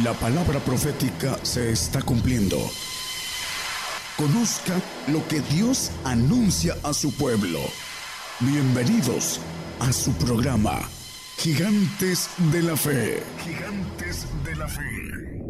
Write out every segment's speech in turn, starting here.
La palabra profética se está cumpliendo. Conozca lo que Dios anuncia a su pueblo. Bienvenidos a su programa, Gigantes de la Fe. Gigantes de la Fe.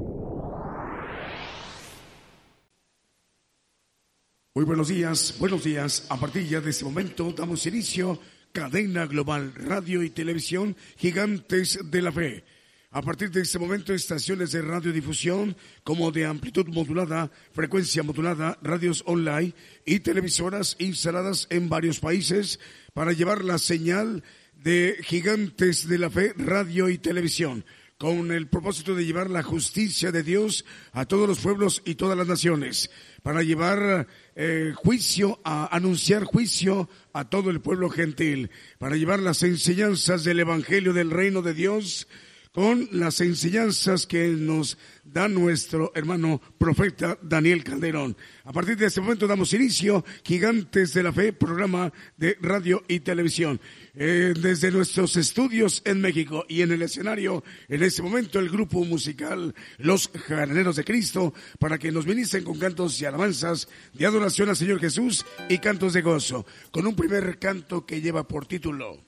Muy buenos días, buenos días. A partir ya de este momento damos inicio cadena global radio y televisión Gigantes de la Fe a partir de este momento, estaciones de radiodifusión como de amplitud modulada, frecuencia modulada, radios online y televisoras instaladas en varios países para llevar la señal de gigantes de la fe, radio y televisión, con el propósito de llevar la justicia de Dios a todos los pueblos y todas las naciones, para llevar eh, juicio, a anunciar juicio a todo el pueblo gentil, para llevar las enseñanzas del Evangelio del Reino de Dios, con las enseñanzas que nos da nuestro hermano profeta Daniel Calderón. A partir de este momento damos inicio, Gigantes de la Fe, programa de radio y televisión. Eh, desde nuestros estudios en México y en el escenario, en este momento el grupo musical Los Jardineros de Cristo, para que nos ministren con cantos y alabanzas de adoración al Señor Jesús y cantos de gozo, con un primer canto que lleva por título.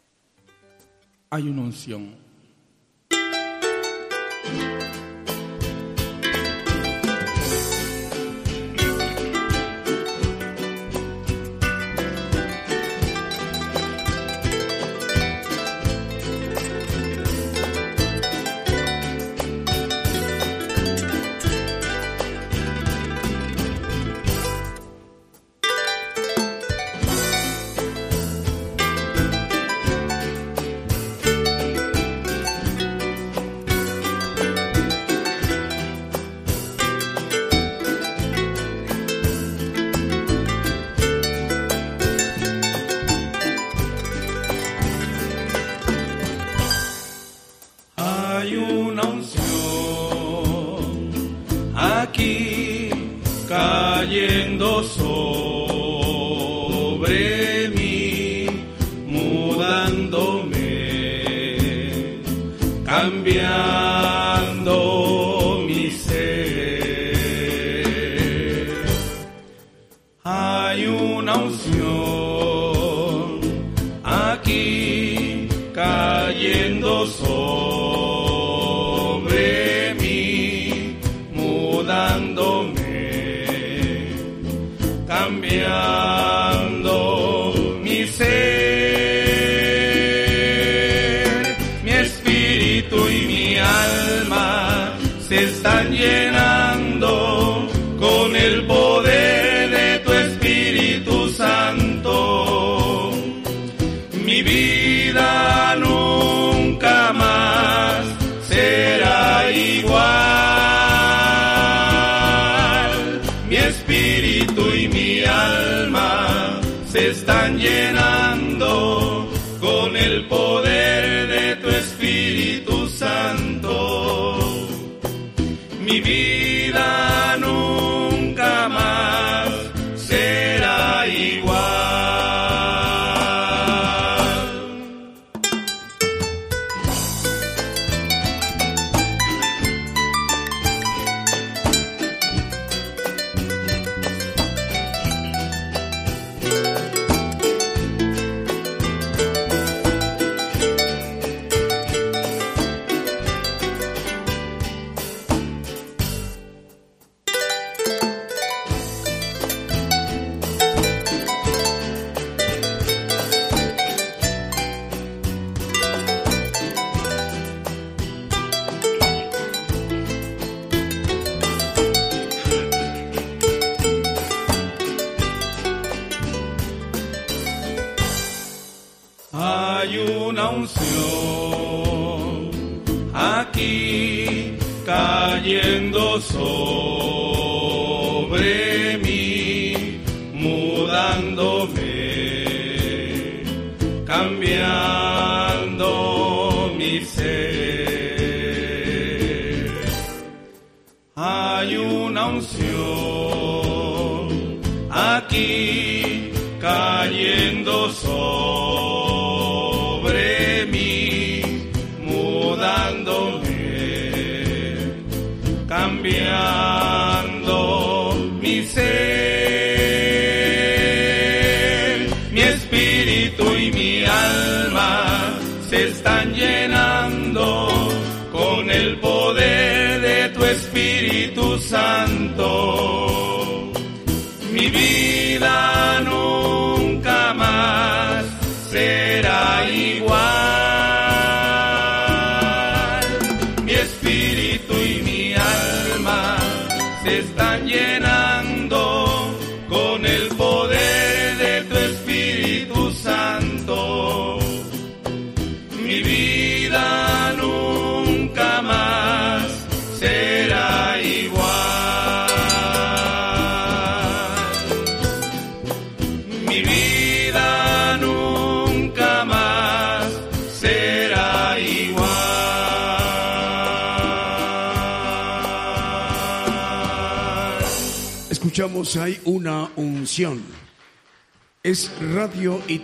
Hay una unción se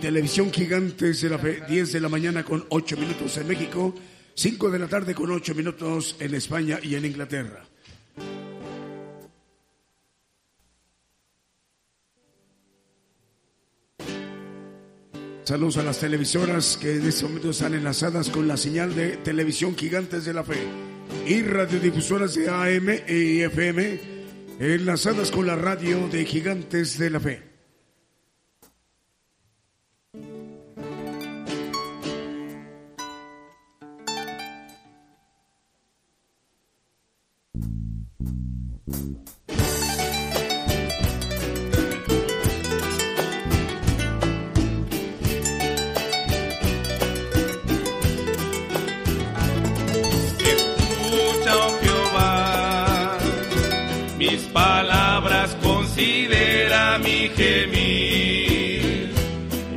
televisión gigantes de la fe, 10 de la mañana con 8 minutos en México, 5 de la tarde con 8 minutos en España y en Inglaterra. Saludos a las televisoras que en este momento están enlazadas con la señal de televisión Gigantes de la Fe y radiodifusoras de AM y FM enlazadas con la radio de Gigantes de la Fe. Gemir.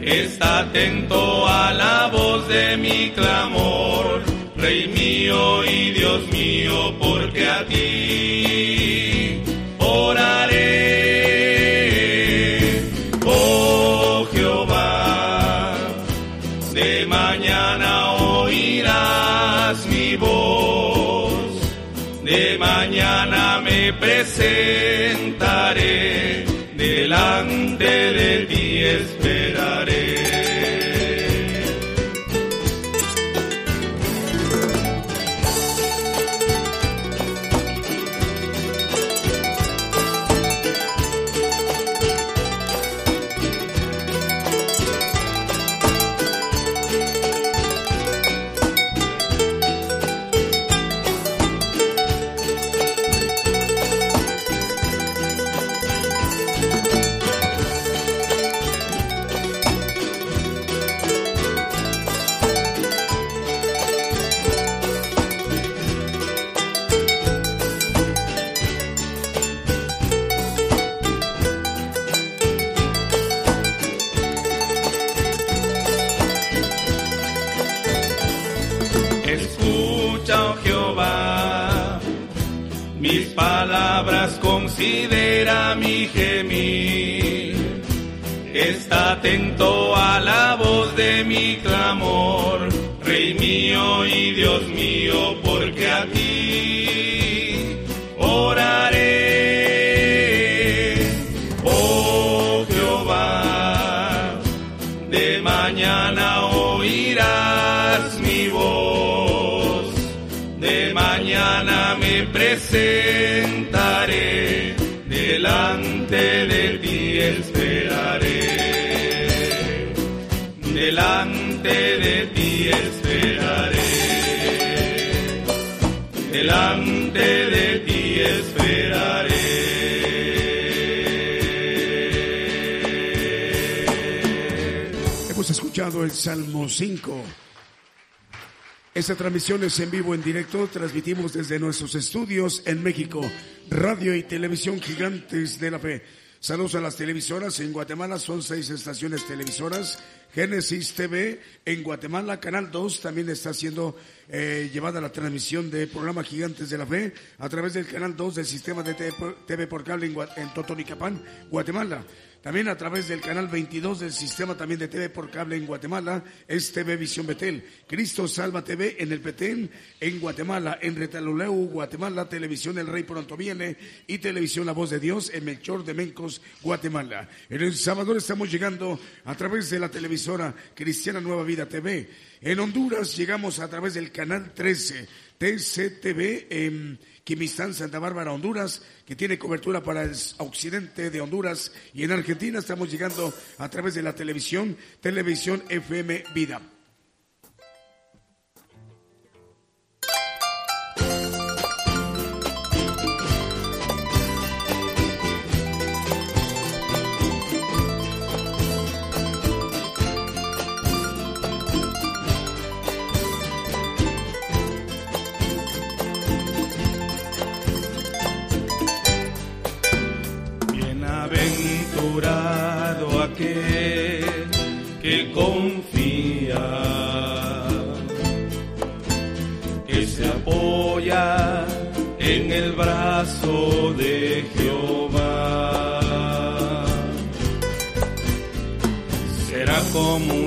Está atento a la voz de mi clamor, Rey mío y Dios mío, porque a ti oraré, oh Jehová. De mañana oirás mi voz, de mañana me presentaré, delante considera mi gemir. Está atento a la voz de mi clamor, Rey mío y Dios mío, porque a ti de ti esperaré. Hemos escuchado el Salmo 5. Esta transmisión es en vivo, en directo. Transmitimos desde nuestros estudios en México, radio y televisión gigantes de la fe. Saludos a las televisoras. En Guatemala son seis estaciones televisoras. Génesis TV en Guatemala, Canal 2 también está siendo eh, llevada la transmisión de programa Gigantes de la Fe a través del Canal 2 del sistema de TV por, cable en, en Totonicapán, Guatemala. también a través del canal 22 del sistema también de TV por cable en Guatemala, es TV Visión Betel. Cristo Salva TV en el Petén, en Guatemala, en Retaluleu, Guatemala, Televisión El Rey Pronto Viene y Televisión La Voz de Dios en Melchor de Mencos, Guatemala. En El Salvador estamos llegando a través de la televisora Cristiana Nueva Vida TV. En Honduras llegamos a través del canal 13, TCTV en Quimistán, Santa Bárbara, Honduras, que tiene cobertura para el occidente de Honduras. Y en Argentina estamos llegando a través de la televisión, Televisión FM Vida. De Jehová. Será como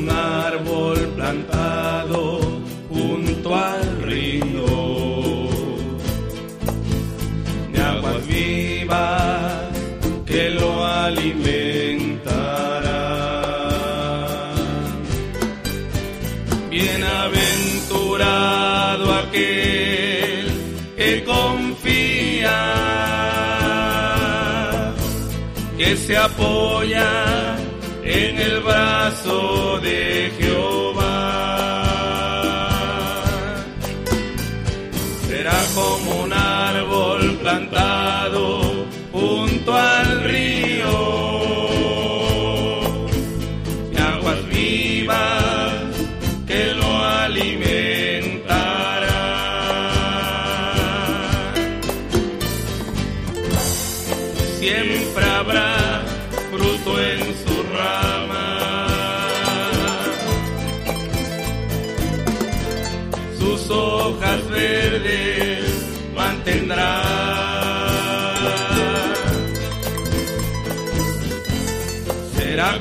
se apoya en el brazo de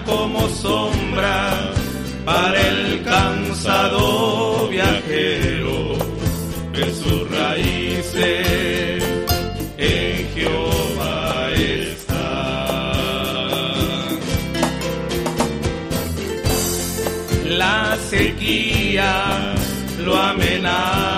como sombra para el cansado viajero de sus raíces en Jehová está. La sequía lo amenazará.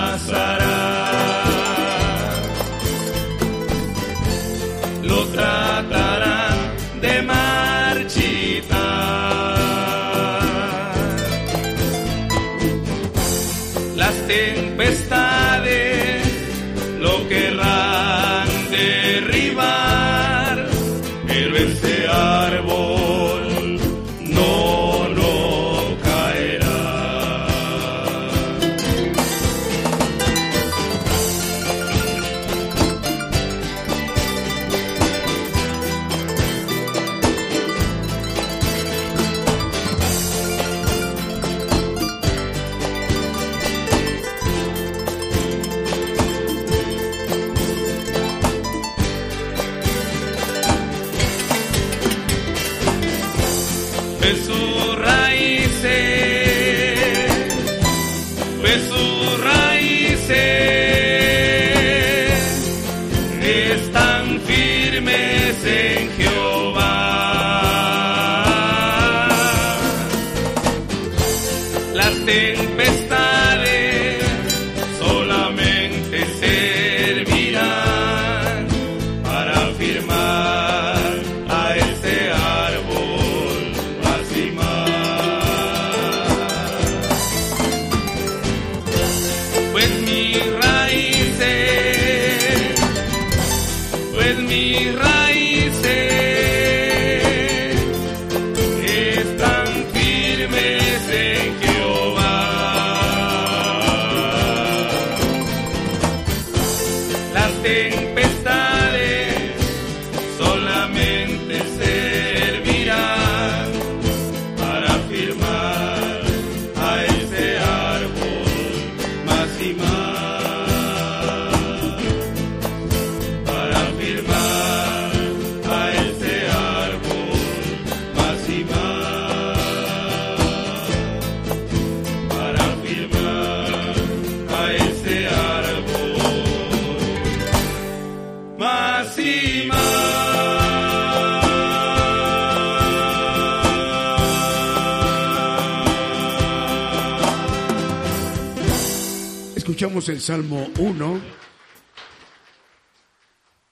Escuchamos el Salmo 1.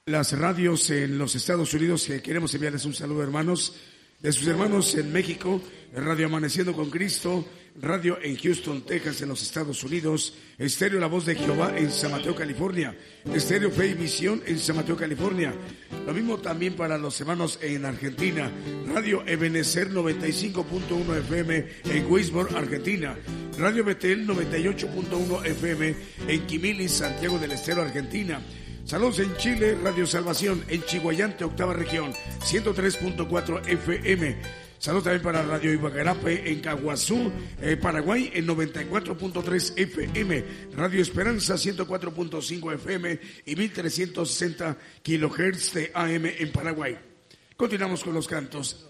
Las radios en los Estados Unidos, que queremos enviarles un saludo, hermanos, de sus hermanos en México, Radio Amaneciendo con Cristo, Radio en Houston, Texas, en los Estados Unidos, Estéreo La Voz de Jehová en San Mateo, California, Estéreo Fe y en San Mateo, California. Lo mismo también para los hermanos en Argentina, Radio Ebenecer 95.1 FM en Weisborg, Argentina, Radio Betel 98.1 FM en Quimilis, Santiago del Estero, Argentina. Saludos en Chile, Radio Salvación, en Chihuayante, octava región, 103.4 FM. Saludos también para Radio Ibagarape en Caguazú, eh, Paraguay en 94.3 FM, Radio Esperanza 104.5 FM y 1360 kilohertz de AM en Paraguay. Continuamos con los cantos.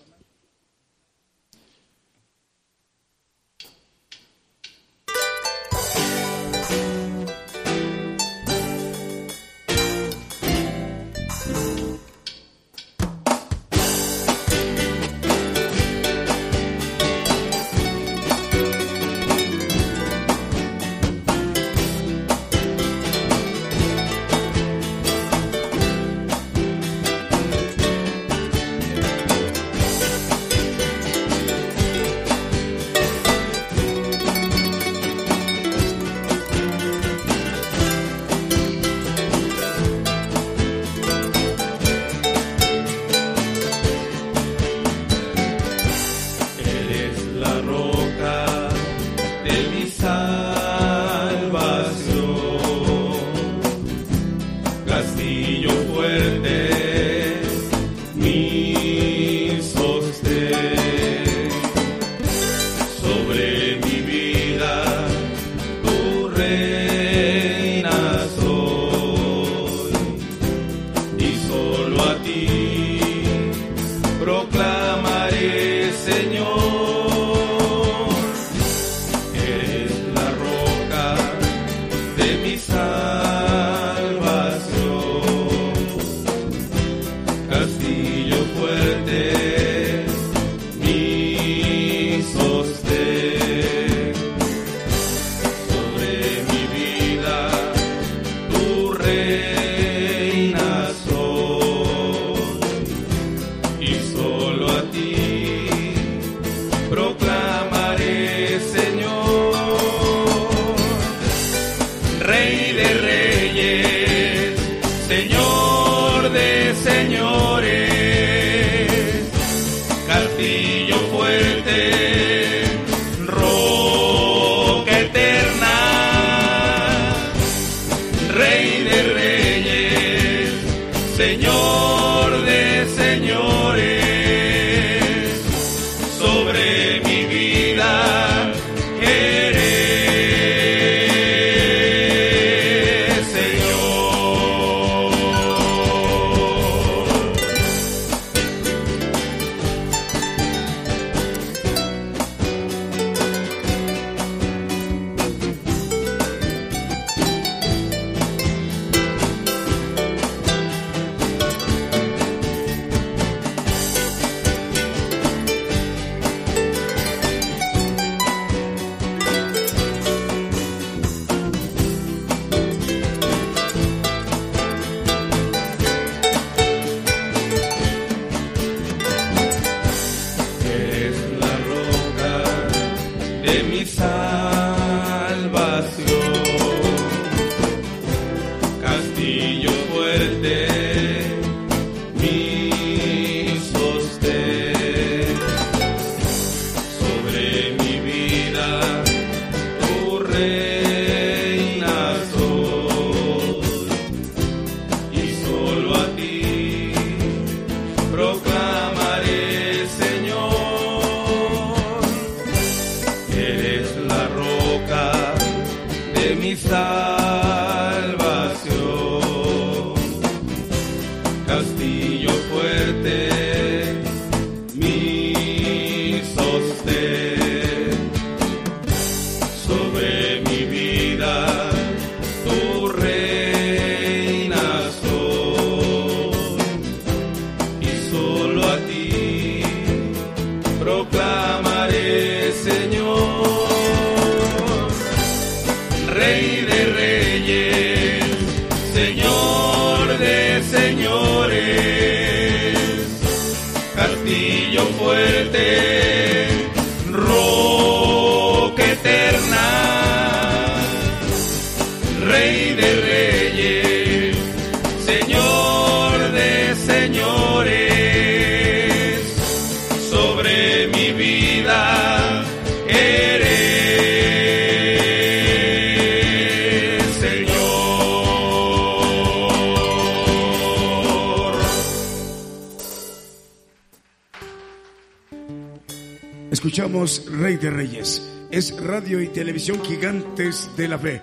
Gigantes de la fe.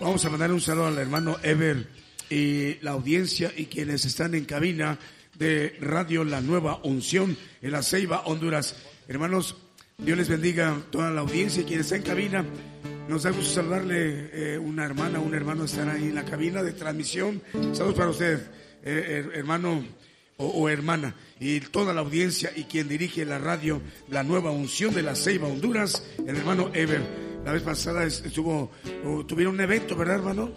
Vamos a mandar un saludo al hermano Ever y la audiencia y quienes están en cabina de Radio La Nueva Unción en la Ceiba, Honduras. Hermanos, Dios les bendiga a toda la audiencia y quienes están en cabina. Nos da gusto saludarle eh, una hermana, un hermano estará ahí en la cabina de transmisión. Saludos para usted, eh, her- hermano o, o hermana y toda la audiencia y quien dirige la radio La Nueva Unción de la Ceiba, Honduras, el hermano Ever. La vez pasada es- estuvo, tuvieron un evento, ¿verdad, hermano?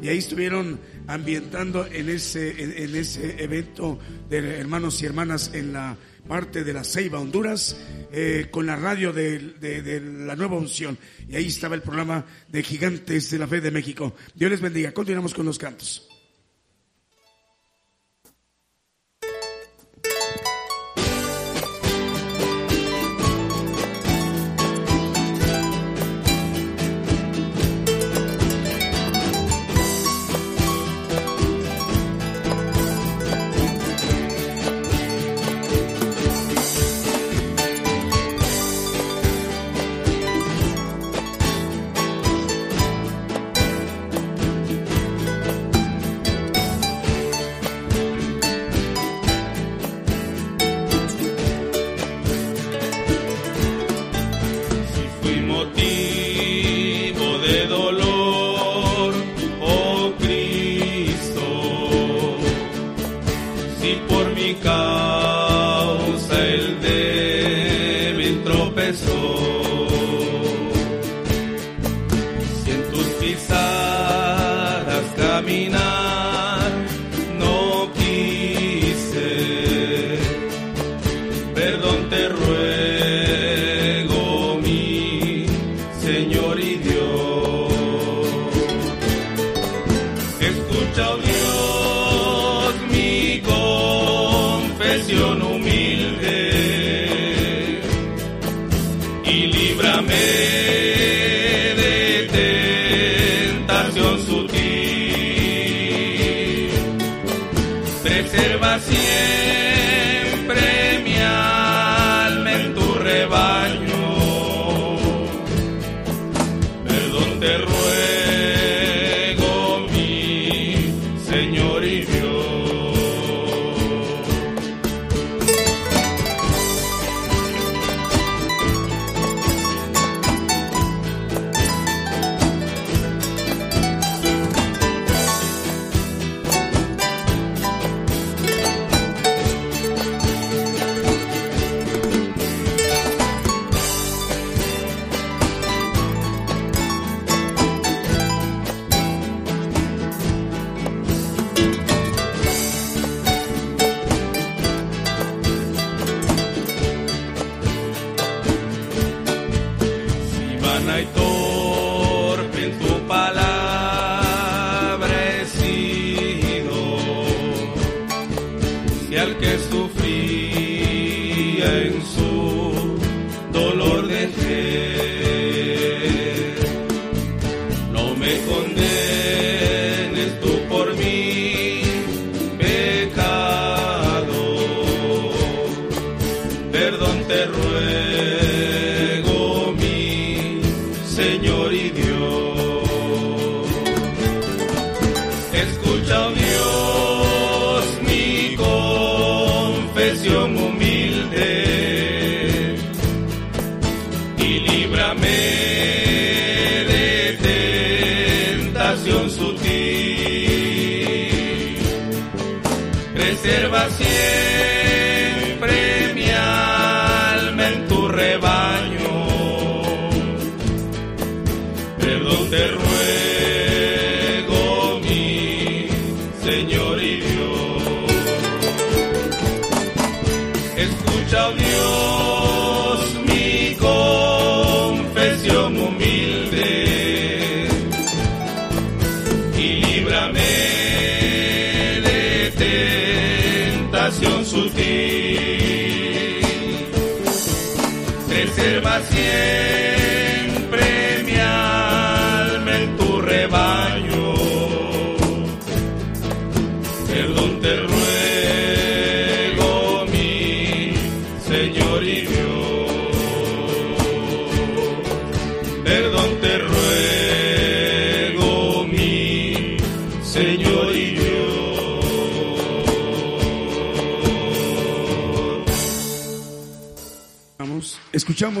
Y ahí estuvieron ambientando en ese, en, en ese evento de hermanos y hermanas en la parte de la Ceiba, Honduras, eh, con la radio de, de- de la Nueva Unción. Y ahí estaba el programa de Gigantes de la Fe de México. Dios les bendiga. Continuamos con los cantos.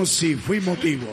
Escuchamos si fui motivo.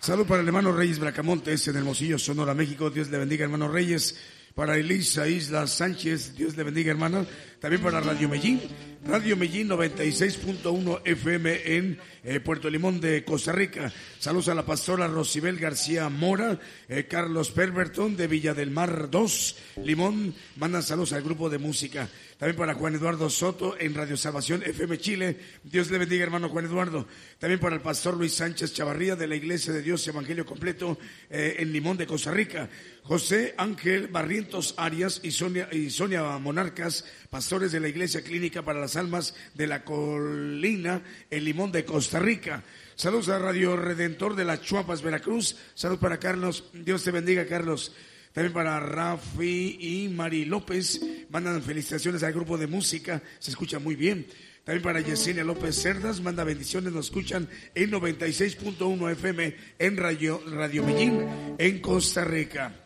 Salud para el hermano Reyes Bracamontes en Hermosillo, Sonora, México. Dios le bendiga, hermano Reyes. Para Elisa Isla Sánchez, Dios le bendiga, hermana. También para Radio Medellín, Radio Medellín 96.1 FM en eh, Puerto Limón de Costa Rica. Saludos a la pastora Rosibel García Mora, eh, Carlos Perverton de Villa del Mar 2, Limón. Mandan saludos al grupo de música. También para Juan Eduardo Soto en Radio Salvación FM Chile. Dios le bendiga, hermano Juan Eduardo. También para el pastor Luis Sánchez Chavarría de la Iglesia de Dios Evangelio Completo eh, en Limón de Costa Rica. José Ángel Barrientos Arias y Sonia, y Sonia Monarcas, pastores de la Iglesia Clínica para las Almas de la Colina en Limón de Costa Rica. Saludos a Radio Redentor de las Chuapas, Veracruz. Saludos para Carlos. Dios te bendiga, Carlos. También para Rafi y Mari López. Mandan felicitaciones al grupo de música. Se escucha muy bien. También para Yesenia López Cerdas. Manda bendiciones. Nos escuchan en 96.1 FM en Radio, Radio Medellín en Costa Rica.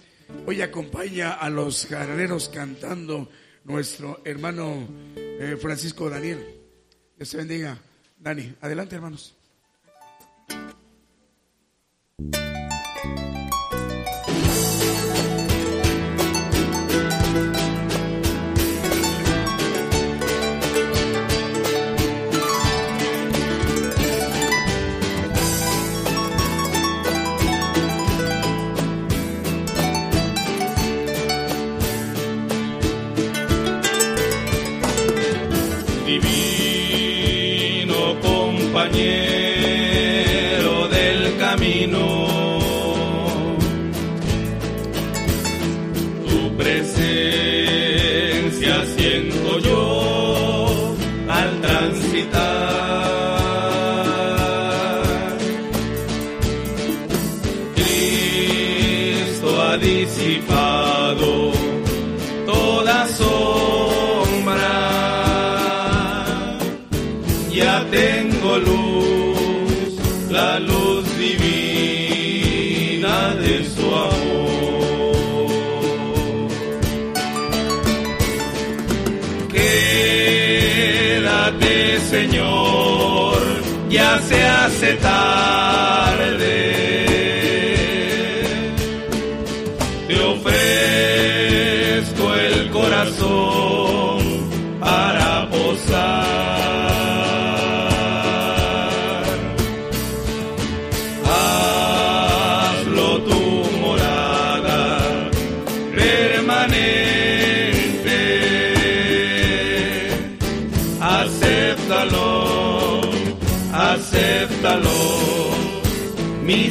Hoy acompaña a los jaraneros cantando nuestro hermano eh, Francisco Daniel. Dios te bendiga. Dani, adelante hermanos. Ya se hace tarde. Mi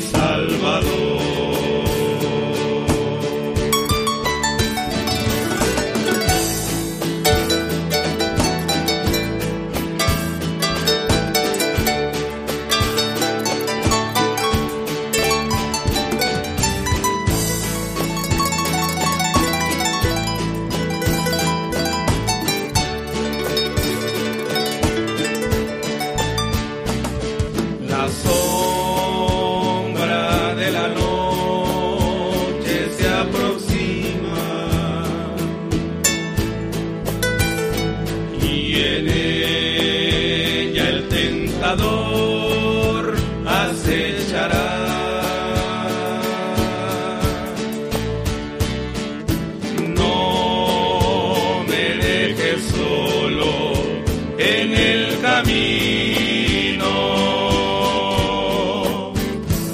camino.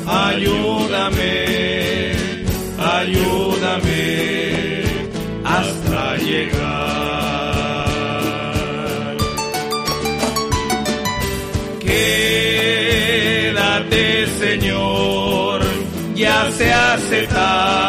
Ayúdame, ayúdame hasta llegar. Quédate, Señor, ya se hace tarde.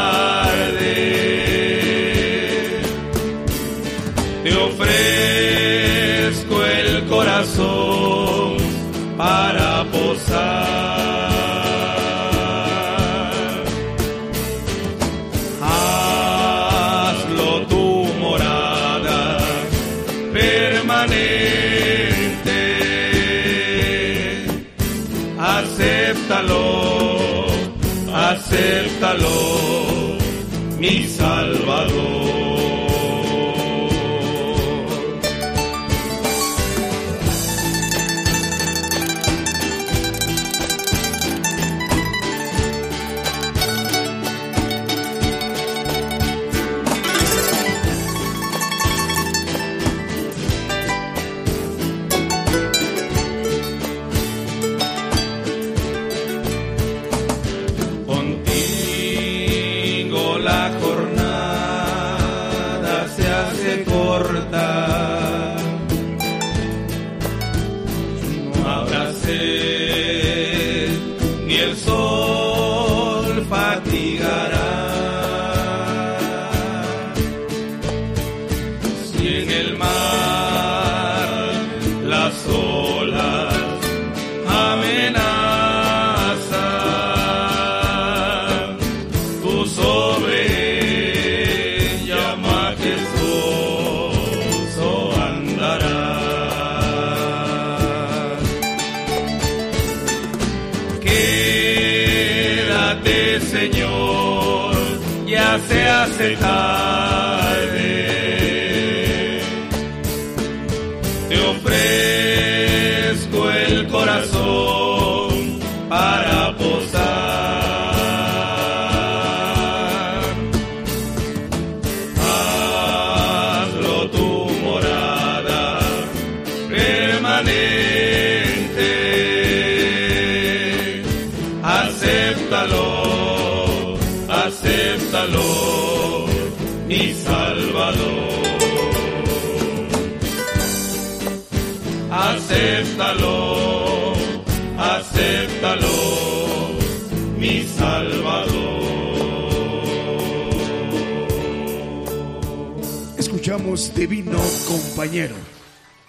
Divino compañero.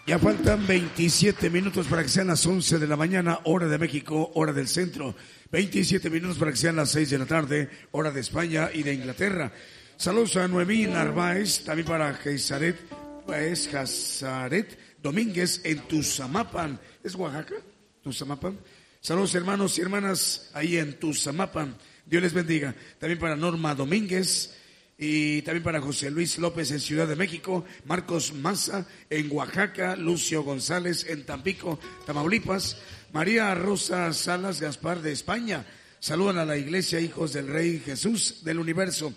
Ya faltan 27 minutos para que sean las 11 de la mañana, hora de México, hora del centro. 27 minutos para que sean las 6 de la tarde, hora de España y de Inglaterra. Saludos a Noemí Narváez, también para Gesaret, pues Jazaret Domínguez en Tuzamapan. ¿Es Oaxaca? Tuzamapan. Saludos hermanos y hermanas ahí en Tuzamapan. Dios les bendiga. También para Norma Domínguez, y también para José Luis López en Ciudad de México, Marcos Maza en Oaxaca, Lucio González en Tampico, Tamaulipas, María Rosa Salas Gaspar de España. Saludan a la iglesia Hijos del Rey Jesús del Universo.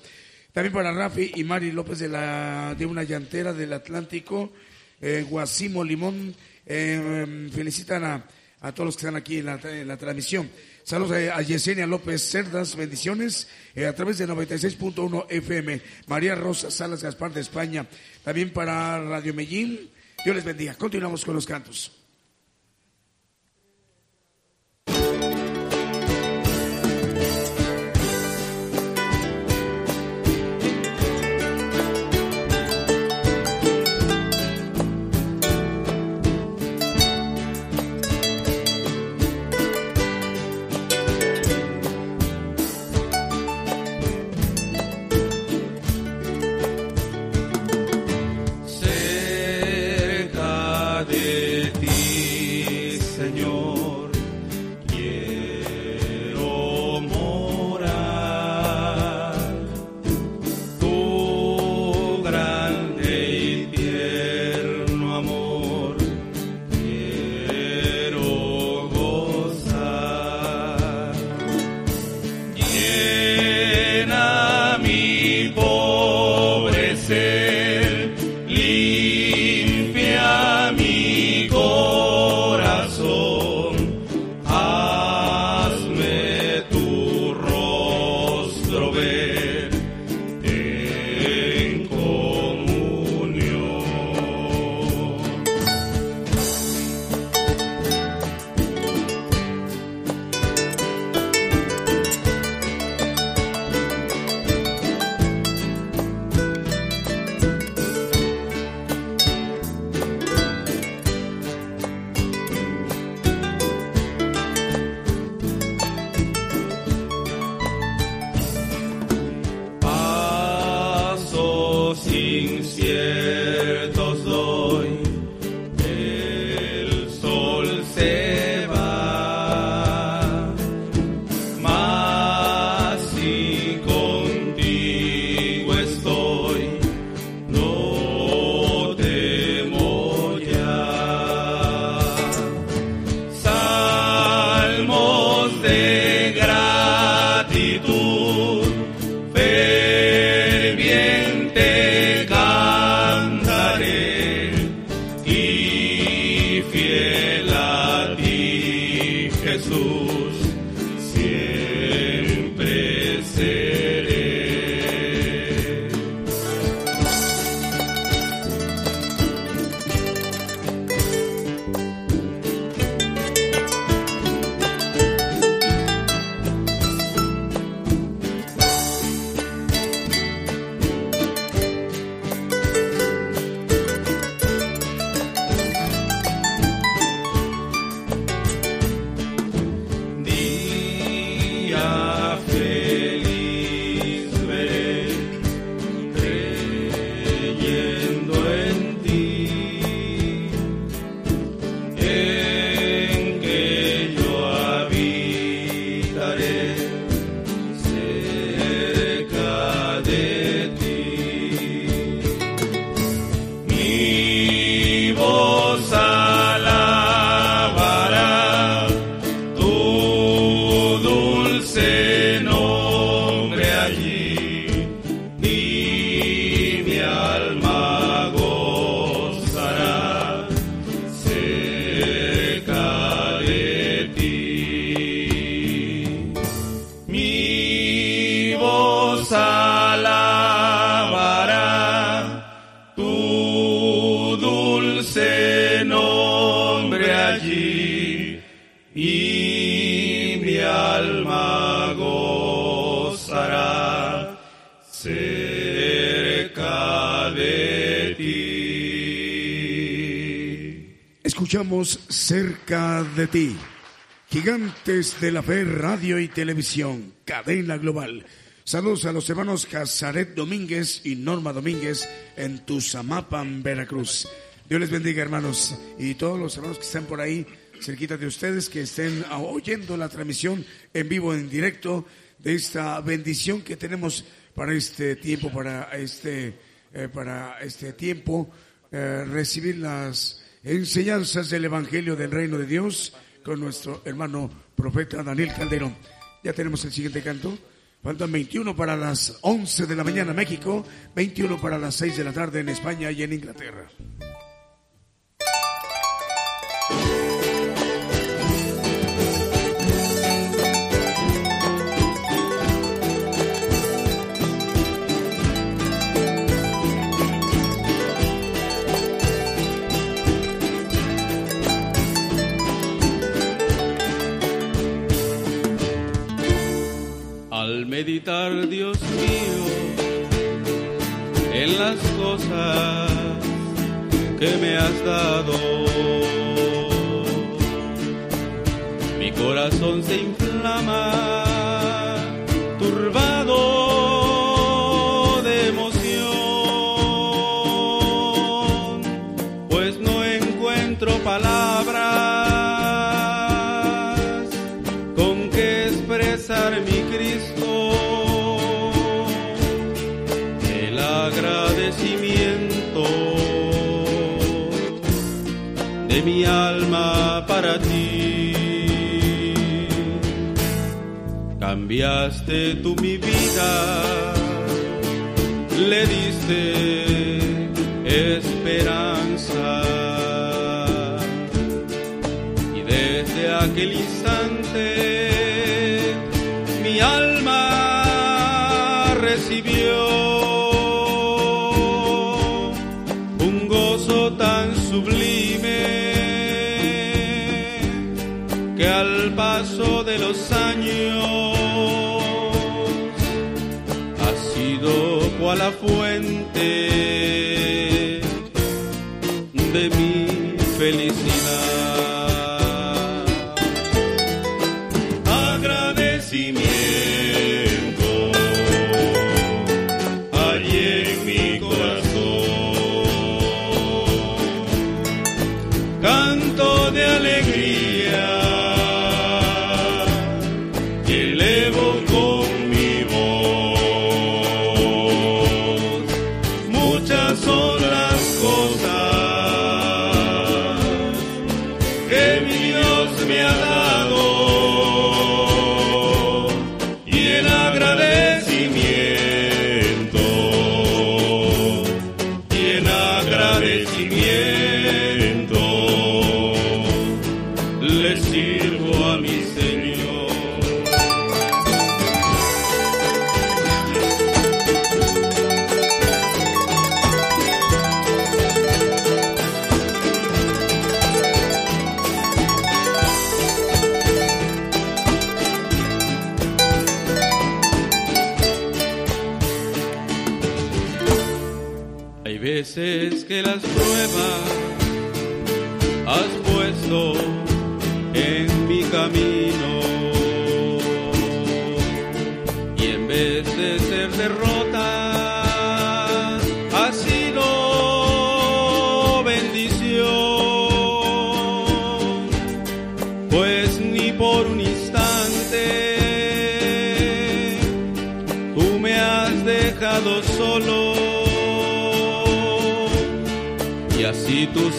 También para Rafi y Mari López de, la, de una llantera del Atlántico, eh, Guasimo Limón. Eh, felicitan a, a, todos los que están aquí en la, transmisión. Saludos a Yesenia López Cerdas, bendiciones eh, a través de 96.1 FM. María Rosa Salas Gaspar de España, también para Radio Medellín. Dios les bendiga. Continuamos con los cantos. Escuchamos cerca de ti. Gigantes de la Fe, Radio y Televisión, cadena global. Saludos a los hermanos Casaret Domínguez y Norma Domínguez en Tuzamapan, Veracruz. Dios les bendiga, hermanos, y todos los hermanos que están por ahí, cerquita de ustedes, que estén oyendo la transmisión en vivo, en directo, de esta bendición que tenemos para este tiempo, para este, eh, para este tiempo, eh, recibir las enseñanzas del Evangelio del Reino de Dios con nuestro hermano profeta Daniel Calderón. Ya tenemos el siguiente canto. Faltan 21 para las 11 de la mañana en México, 21 para las 6 de la tarde en España y en Inglaterra. Meditar, Dios mío, en las cosas que me has dado. Mi corazón se inflama, mi alma para ti. Cambiaste tú mi vida, le diste esperanza. Y desde aquel instante mi alma recibió paso de los años ha sido cual la fuente de mi felicidad. fortalecimiento.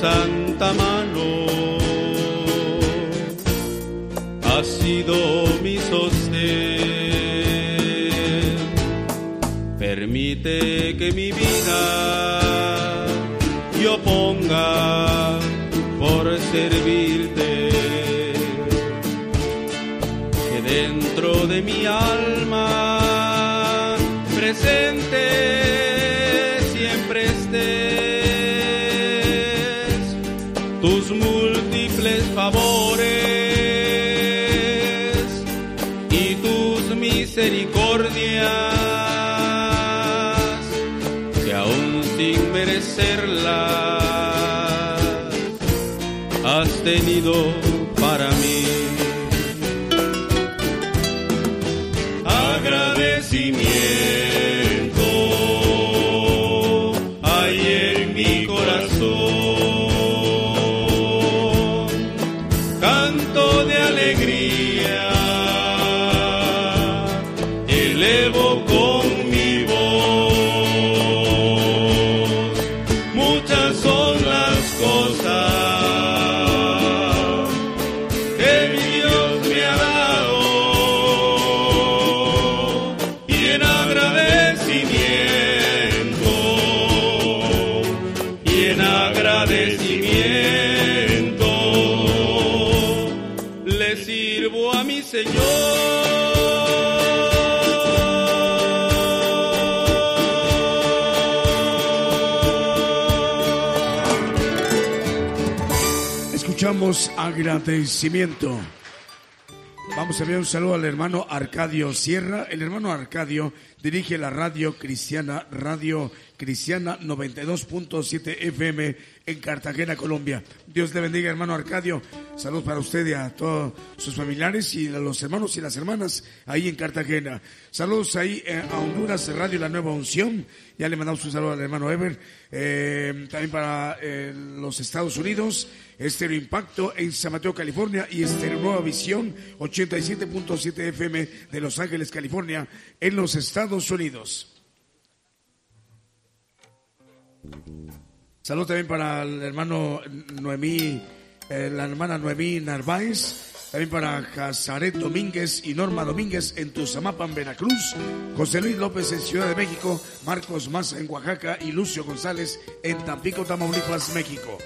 Santa mano ha sido mi sostén. Permite que mi vida yo ponga por servirte. Que dentro de mi alma presente has Vamos a enviar un saludo al hermano Arcadio Sierra. El hermano Arcadio dirige la radio cristiana, Radio Cristiana 92.7 FM en Cartagena, Colombia. Dios le bendiga, hermano Arcadio. Saludos para usted y a todos sus familiares y a los hermanos y las hermanas ahí en Cartagena. Saludos ahí eh, a Honduras, Radio La Nueva Unción. Ya le mandamos un saludo al hermano Ever. Eh, también para eh, los Estados Unidos, Estéreo Impacto en San Mateo, California y Estéreo Nueva Visión 87.7 FM de Los Ángeles, California, en los Estados Unidos. Salud también para el hermano Noemí, eh, la hermana Noemí Narváez, también para Casaret Domínguez y Norma Domínguez en Tuzamapan, Veracruz, José Luis López en Ciudad de México, Marcos Maza en Oaxaca y Lucio González en Tampico, Tamaulipas, México.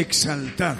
Exaltar.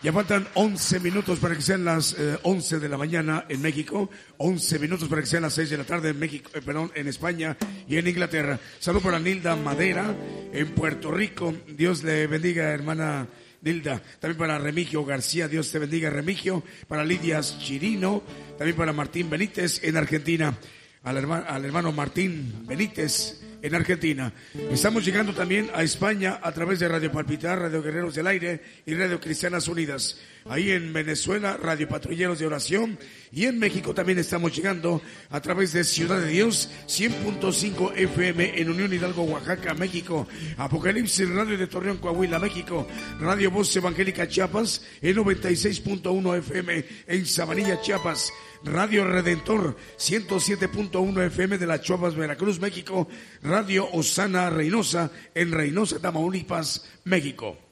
Ya faltan 11 minutos para que sean las 11 eh, de la mañana en México, 11 minutos para que sean las 6 de la tarde en México, eh, perdón, en España y en Inglaterra. Salud para Nilda Madera en Puerto Rico. Dios le bendiga, hermana Nilda. También para Remigio García, Dios te bendiga, Remigio. Para Lidia Chirino, también para Martín Benítez en Argentina. Al hermano Martín Benítez en Argentina. Estamos llegando también a España a través de Radio Palpitar, Radio Guerreros del Aire y Radio Cristianas Unidas. Ahí en Venezuela, Radio Patrulleros de Oración. Y en México también estamos llegando a través de Ciudad de Dios, 100.5 FM en Unión Hidalgo, Oaxaca, México. Apocalipsis Radio de Torreón, Coahuila, México. Radio Voz Evangélica Chiapas en 96.1 FM en Sabanilla, Chiapas. Radio Redentor 107.1 FM de la Chuapas, Veracruz, México, Radio Osana Reynosa en Reynosa, Tamaulipas, México.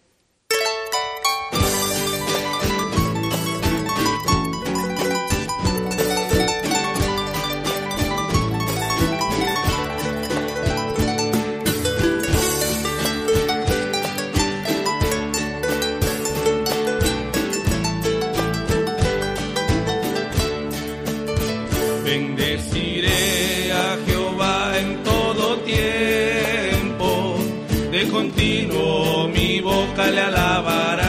Le alabará.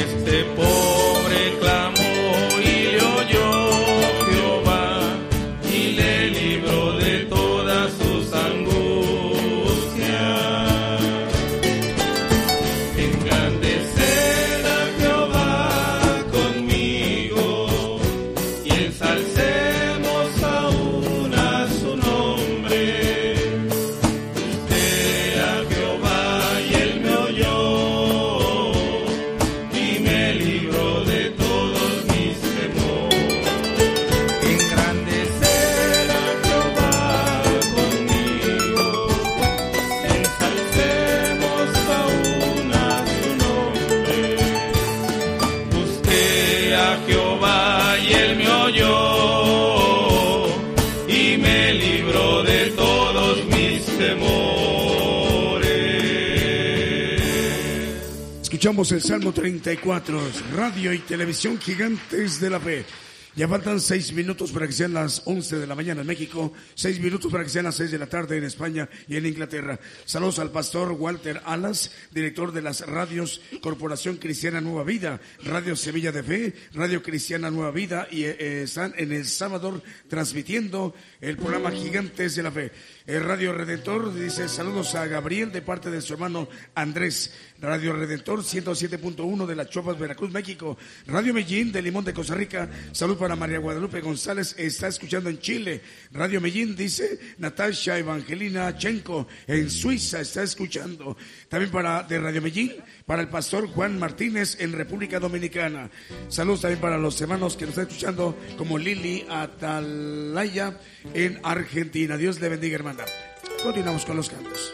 este pobre. Escuchamos el Salmo 34, radio y televisión gigantes de la fe. Ya faltan seis minutos para que sean las once de la mañana en México, seis minutos para que sean las seis de la tarde en España y en Inglaterra. Saludos al pastor Walter Alas, director de las radios Corporación Cristiana Nueva Vida, Radio Sevilla de Fe, Radio Cristiana Nueva Vida y eh, están en El Salvador transmitiendo el programa Gigantes de la Fe. El Radio Redentor dice saludos a Gabriel de parte de su hermano Andrés. Radio Redentor 107.1 de la Chopas, Veracruz, México. Radio Medellín de Limón de Costa Rica. Salud para María Guadalupe González, está escuchando en Chile. Radio Medellín dice Natasha Evangelina Chenko en Suiza está escuchando. También para de Radio Medellín, para el pastor Juan Martínez en República Dominicana. Saludos también para los hermanos que nos están escuchando como Lili Atalaya en Argentina. Dios le bendiga, Continuamos con los cantos.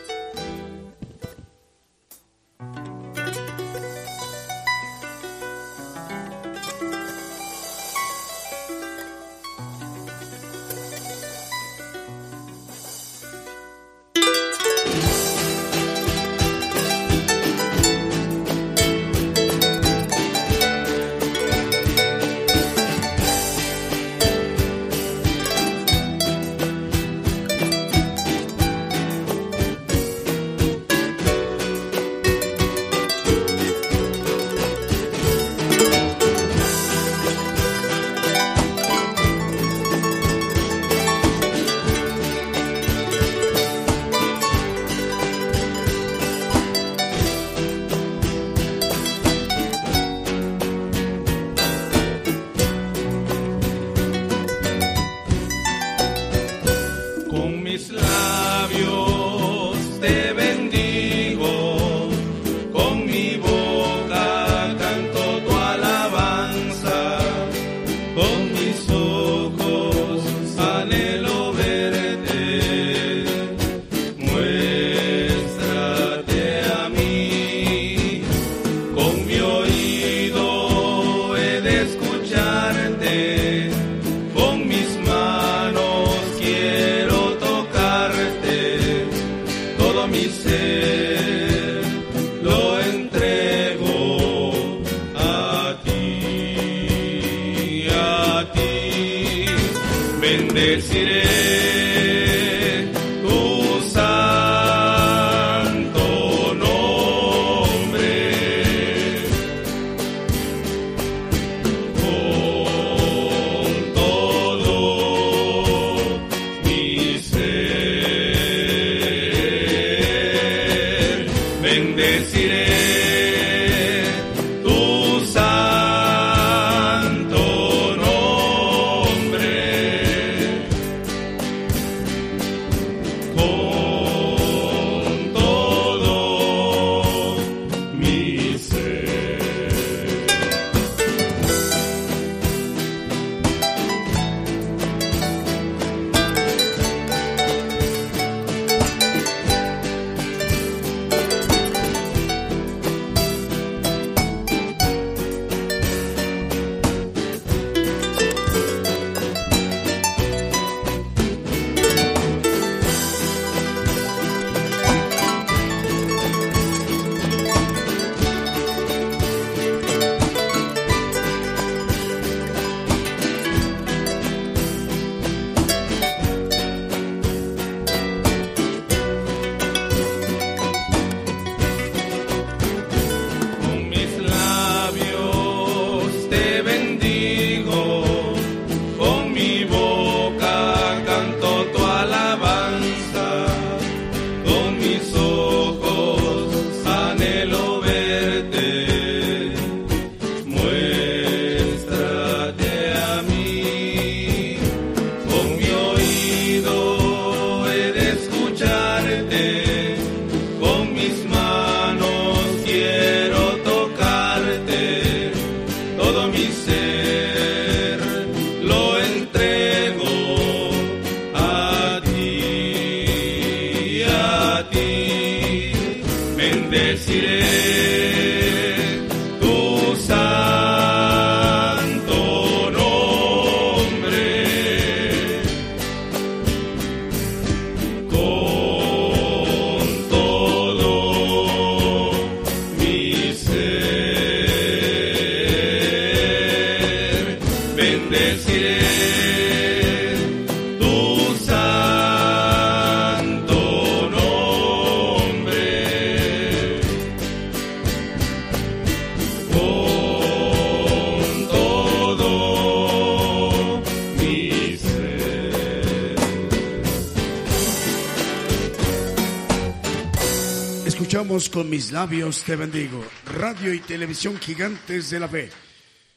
Con mis labios, te bendigo. Radio y televisión gigantes de la fe.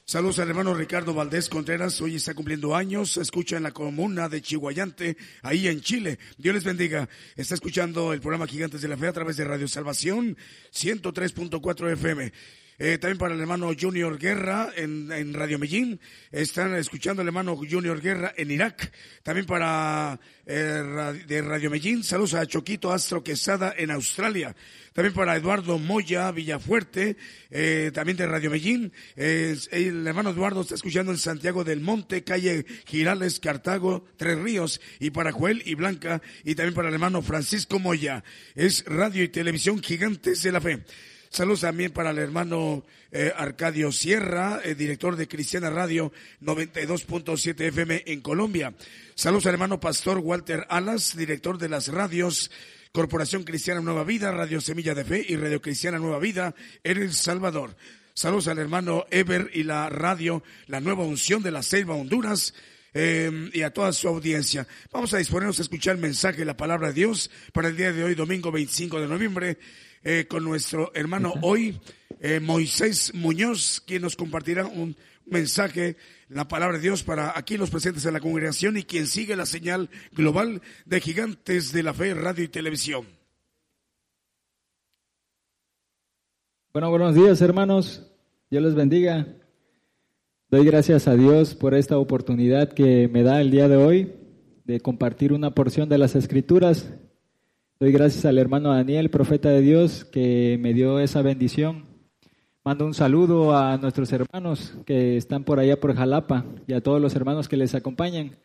Saludos al hermano Ricardo Valdés Contreras, hoy está cumpliendo años, escucha en la comuna de Chihuayante, ahí en Chile. Dios les bendiga. Está escuchando el programa Gigantes de la Fe a través de Radio Salvación 103.4 FM. Eh, también para el hermano Junior Guerra en, Radio Medellín. Están escuchando al hermano Junior Guerra en Irak. También para eh, de Radio Medellín. Saludos a Choquito Astro Quesada en Australia. También para Eduardo Moya Villafuerte, eh, también de Radio Medellín. el hermano Eduardo está escuchando en Santiago del Monte, calle Girales, Cartago, Tres Ríos. Y para Joel y Blanca. Y también para el hermano Francisco Moya. Es Radio y Televisión Gigantes de la Fe. Saludos también para el hermano eh, Arcadio Sierra, eh, director de Cristiana Radio 92.7 FM en Colombia. Saludos al hermano Pastor Walter Alas, director de las radios Corporación Cristiana Nueva Vida, Radio Semilla de Fe y Radio Cristiana Nueva Vida en El Salvador. Saludos al hermano Ever y la radio La Nueva Unción de la Selva Honduras. Eh, y a toda su audiencia. Vamos a disponernos a escuchar el mensaje de la palabra de Dios para el día de hoy, domingo 25 de noviembre. Eh, con nuestro hermano hoy, eh, Moisés Muñoz, quien nos compartirá un mensaje, la palabra de Dios para aquí los presentes en la congregación y quien sigue la señal global de Gigantes de la Fe, Radio y Televisión. Bueno, buenos días hermanos, Dios les bendiga. Doy gracias a Dios por esta oportunidad que me da el día de hoy de compartir una porción de las escrituras Doy gracias al hermano Daniel, profeta de Dios, que me dio esa bendición. Mando un saludo a nuestros hermanos que están por allá por Jalapa y a todos los hermanos que les acompañan.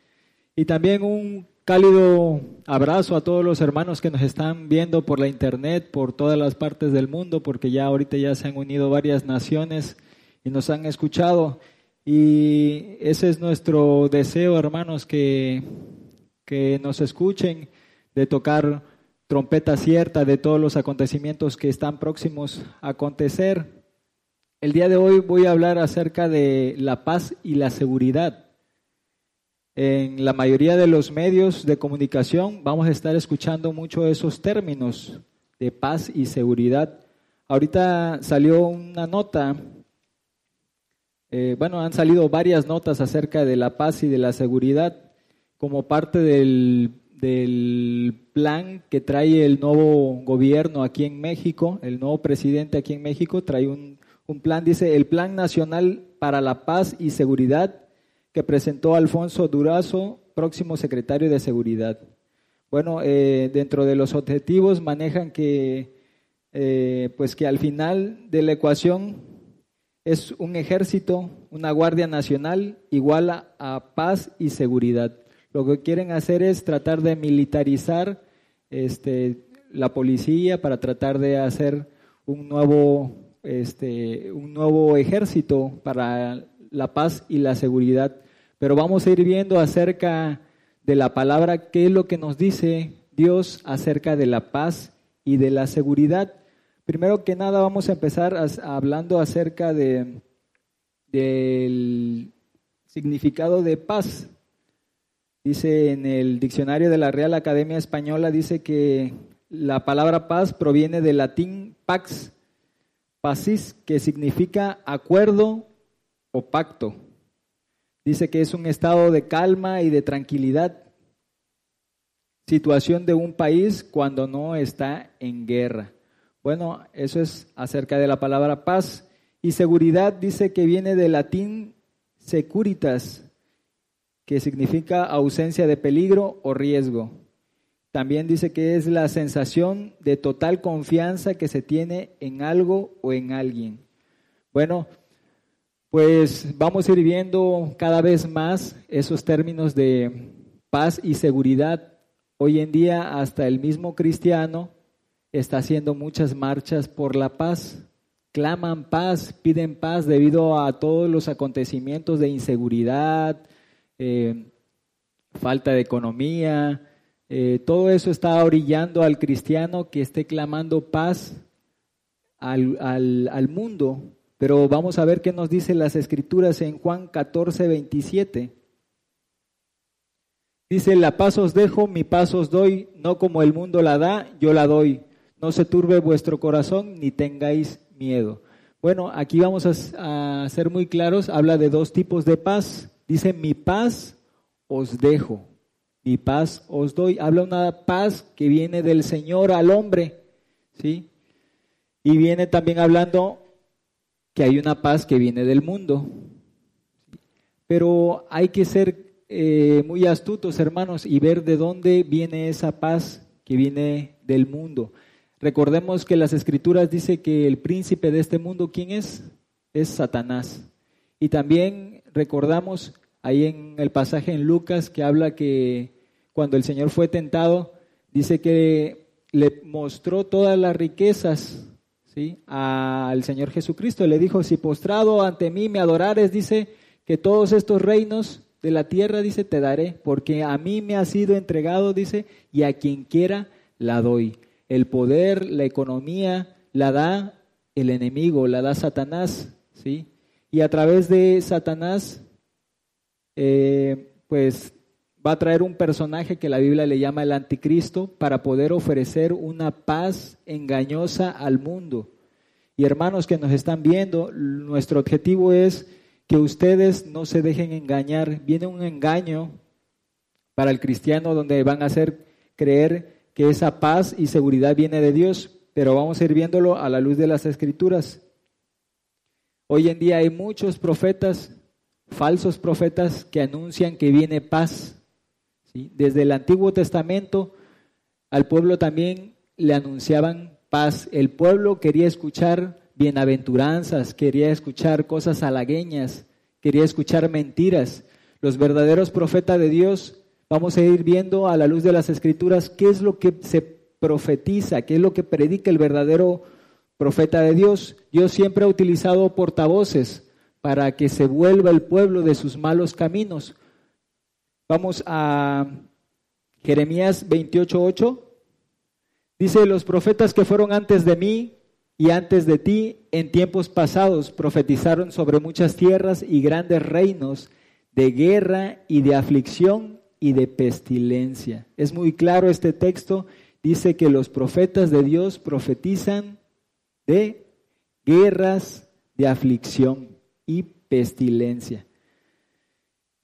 Y también un cálido abrazo a todos los hermanos que nos están viendo por la internet, por todas las partes del mundo, porque ya ahorita ya se han unido varias naciones y nos han escuchado. Y ese es nuestro deseo, hermanos, que, que nos escuchen, de tocar trompeta cierta de todos los acontecimientos que están próximos a acontecer. El día de hoy voy a hablar acerca de la paz y la seguridad. En la mayoría de los medios de comunicación vamos a estar escuchando mucho esos términos de paz y seguridad. Ahorita salió una nota, eh, bueno, han salido varias notas acerca de la paz y de la seguridad como parte del plan que trae el nuevo gobierno aquí en México, el nuevo presidente aquí en México trae un, plan, dice el Plan Nacional para la Paz y Seguridad que presentó Alfonso Durazo, próximo secretario de Seguridad. Bueno, eh, dentro de los objetivos manejan que, eh, pues que al final de la ecuación es un ejército, una guardia nacional igual a paz y seguridad. Lo que quieren hacer es tratar de militarizar este, la policía para tratar de hacer un nuevo, este, un nuevo ejército para la paz y la seguridad. Pero vamos a ir viendo acerca de la palabra, qué es lo que nos dice Dios acerca de la paz y de la seguridad. Primero que nada vamos a empezar hablando acerca de, del significado de paz. Dice en el diccionario de la Real Academia Española, dice que la palabra paz proviene del latín pax, pacis, que significa acuerdo o pacto. Dice que es un estado de calma y de tranquilidad, situación de un país cuando no está en guerra. Bueno, eso es acerca de la palabra paz. Y seguridad dice que viene del latín securitas, que significa ausencia de peligro o riesgo. También dice que es la sensación de total confianza que se tiene en algo o en alguien. Bueno, pues vamos a ir viendo cada vez más esos términos de paz y seguridad. Hoy en día hasta el mismo cristiano está haciendo muchas marchas por la paz. Claman paz, piden paz debido a todos los acontecimientos de inseguridad, eh, falta de economía, eh, todo eso está orillando al cristiano que esté clamando paz al, al, mundo. Pero vamos a ver qué nos dice las escrituras en Juan 14, 27. Dice, la paz os dejo, mi paz os doy, no como el mundo la da, yo la doy. No se turbe vuestro corazón ni tengáis miedo. Bueno, aquí vamos a, ser muy claros, habla de dos tipos de paz. Dice, mi paz os dejo, mi paz os doy. Habla una paz que viene del Señor al hombre, ¿sí? Y viene también hablando que hay una paz que viene del mundo. Pero hay que ser eh, muy astutos, hermanos, y ver de dónde viene esa paz que viene del mundo. Recordemos que las escrituras dice que el príncipe de este mundo, ¿quién es? Es Satanás. Y también recordamos ahí en el pasaje en Lucas que habla que cuando el Señor fue tentado, dice que le mostró todas las riquezas ¿sí? al Señor Jesucristo. Le dijo, si postrado ante mí me adorares, dice que todos estos reinos de la tierra, dice, te daré, porque a mí me ha sido entregado, dice, y a quien quiera la doy el poder, la economía, la da el enemigo, la da Satanás, ¿sí? Y a través de Satanás, eh, pues va a traer un personaje que la Biblia le llama el anticristo para poder ofrecer una paz engañosa al mundo. Y hermanos que nos están viendo, nuestro objetivo es que ustedes no se dejen engañar. Viene un engaño para el cristiano donde van a hacer creer que esa paz y seguridad viene de Dios, pero vamos a ir viéndolo a la luz de las escrituras. Hoy en día hay muchos profetas, falsos profetas, que anuncian que viene paz. Desde el Antiguo Testamento al pueblo también le anunciaban paz. El pueblo quería escuchar bienaventuranzas, quería escuchar cosas halagueñas, quería escuchar mentiras. Los verdaderos profetas de Dios Vamos a ir viendo a la luz de las escrituras qué es lo que se profetiza, qué es lo que predica el verdadero profeta de Dios. Dios siempre ha utilizado portavoces para que se vuelva el pueblo de sus malos caminos. Vamos a Jeremías 28:8. Dice, los profetas que fueron antes de mí y antes de ti en tiempos pasados profetizaron sobre muchas tierras y grandes reinos de guerra y de aflicción y de pestilencia. Es muy claro este texto, dice que los profetas de Dios profetizan de guerras, de aflicción y pestilencia.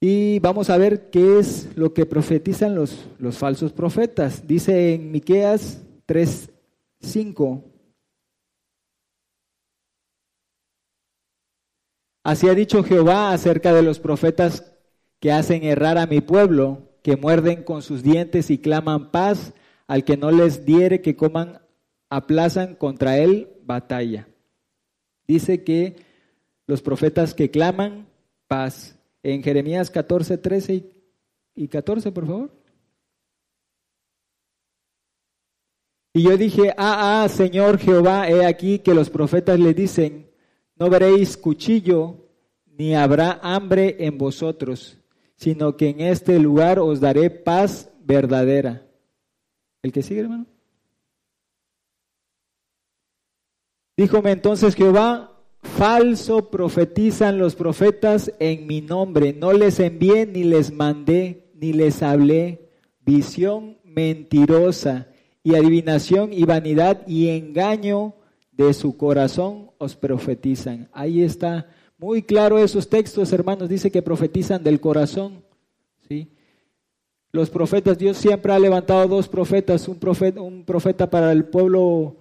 Y vamos a ver qué es lo que profetizan los, los falsos profetas. Dice en Miqueas 3:5 Así ha dicho Jehová acerca de los profetas que hacen errar a mi pueblo, que muerden con sus dientes y claman paz, al que no les diere que coman, aplazan contra él batalla. Dice que los profetas que claman paz. En Jeremías 14, 13 y 14, por favor. Y yo dije, ah, ah, Señor Jehová, he aquí que los profetas le dicen, no veréis cuchillo, ni habrá hambre en vosotros, sino que en este lugar os daré paz verdadera. ¿El que sigue, hermano? Díjome entonces Jehová, falso profetizan los profetas en mi nombre, no les envié ni les mandé, ni les hablé, visión mentirosa y adivinación y vanidad y engaño de su corazón os profetizan. Ahí está muy claro esos textos, hermanos, dice que profetizan del corazón. ¿sí? Los profetas, Dios siempre ha levantado dos profetas, un profeta, un profeta para el pueblo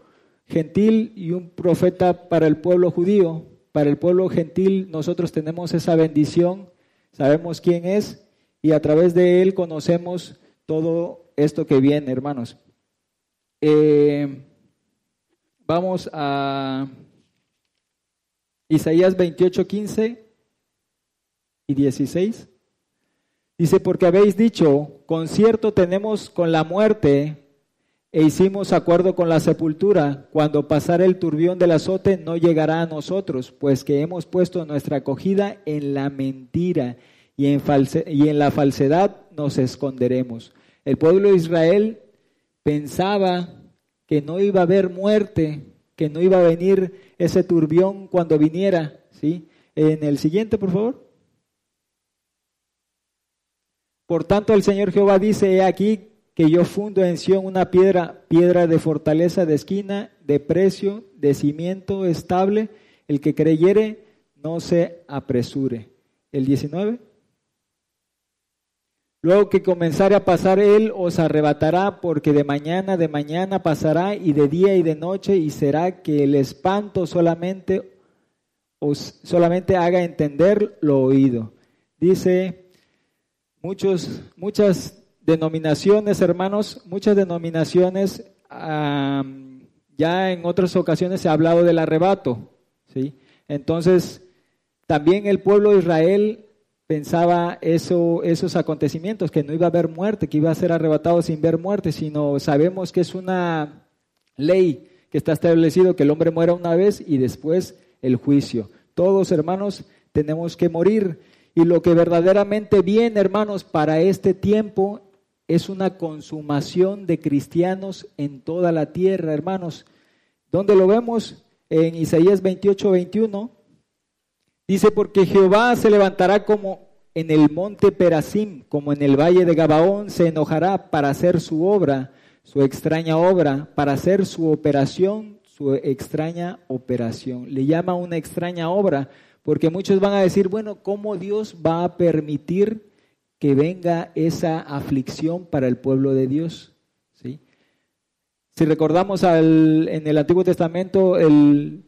gentil y un profeta para el pueblo judío. Para el pueblo gentil nosotros tenemos esa bendición, sabemos quién es y a través de él conocemos todo esto que viene, hermanos. Eh, vamos a Isaías 28, 15 y 16. Dice, porque habéis dicho, concierto tenemos con la muerte e hicimos acuerdo con la sepultura. Cuando pasara el turbión del azote no llegará a nosotros, pues que hemos puesto nuestra acogida en la mentira y en, y en la falsedad nos esconderemos. El pueblo de Israel pensaba que no iba a haber muerte, que no iba a venir ese turbión cuando viniera, ¿sí? En el siguiente, por favor. Por tanto, el Señor Jehová dice, he aquí que yo fundo en Sion una piedra, piedra de fortaleza, de esquina, de precio, de cimiento estable. El que creyere, no se apresure. El 19. Luego que comenzare a pasar él, os arrebatará, porque de mañana, de mañana pasará, y de día y de noche, y será que el espanto solamente os solamente haga entender lo oído. Dice muchos, muchas denominaciones, hermanos, muchas denominaciones, ya en otras ocasiones se ha hablado del arrebato, ¿sí? Entonces, también el pueblo de Israel pensaba eso, esos acontecimientos, que no iba a haber muerte, que iba a ser arrebatado sin ver muerte, sino sabemos que es una ley que está establecido que el hombre muera una vez y después el juicio. Todos, hermanos, tenemos que morir. Y lo que verdaderamente viene, hermanos, para este tiempo es una consumación de cristianos en toda la tierra, hermanos. ¿Dónde lo vemos? En Isaías 28, 21. Dice, porque Jehová se levantará como en el monte Perasim, como en el valle de Gabaón, se enojará para hacer su obra, su extraña obra, para hacer su operación, su extraña operación. Le llama una extraña obra, porque muchos van a decir, bueno, ¿cómo Dios va a permitir que venga esa aflicción para el pueblo de Dios? ¿Sí? Si recordamos al, en el Antiguo Testamento, el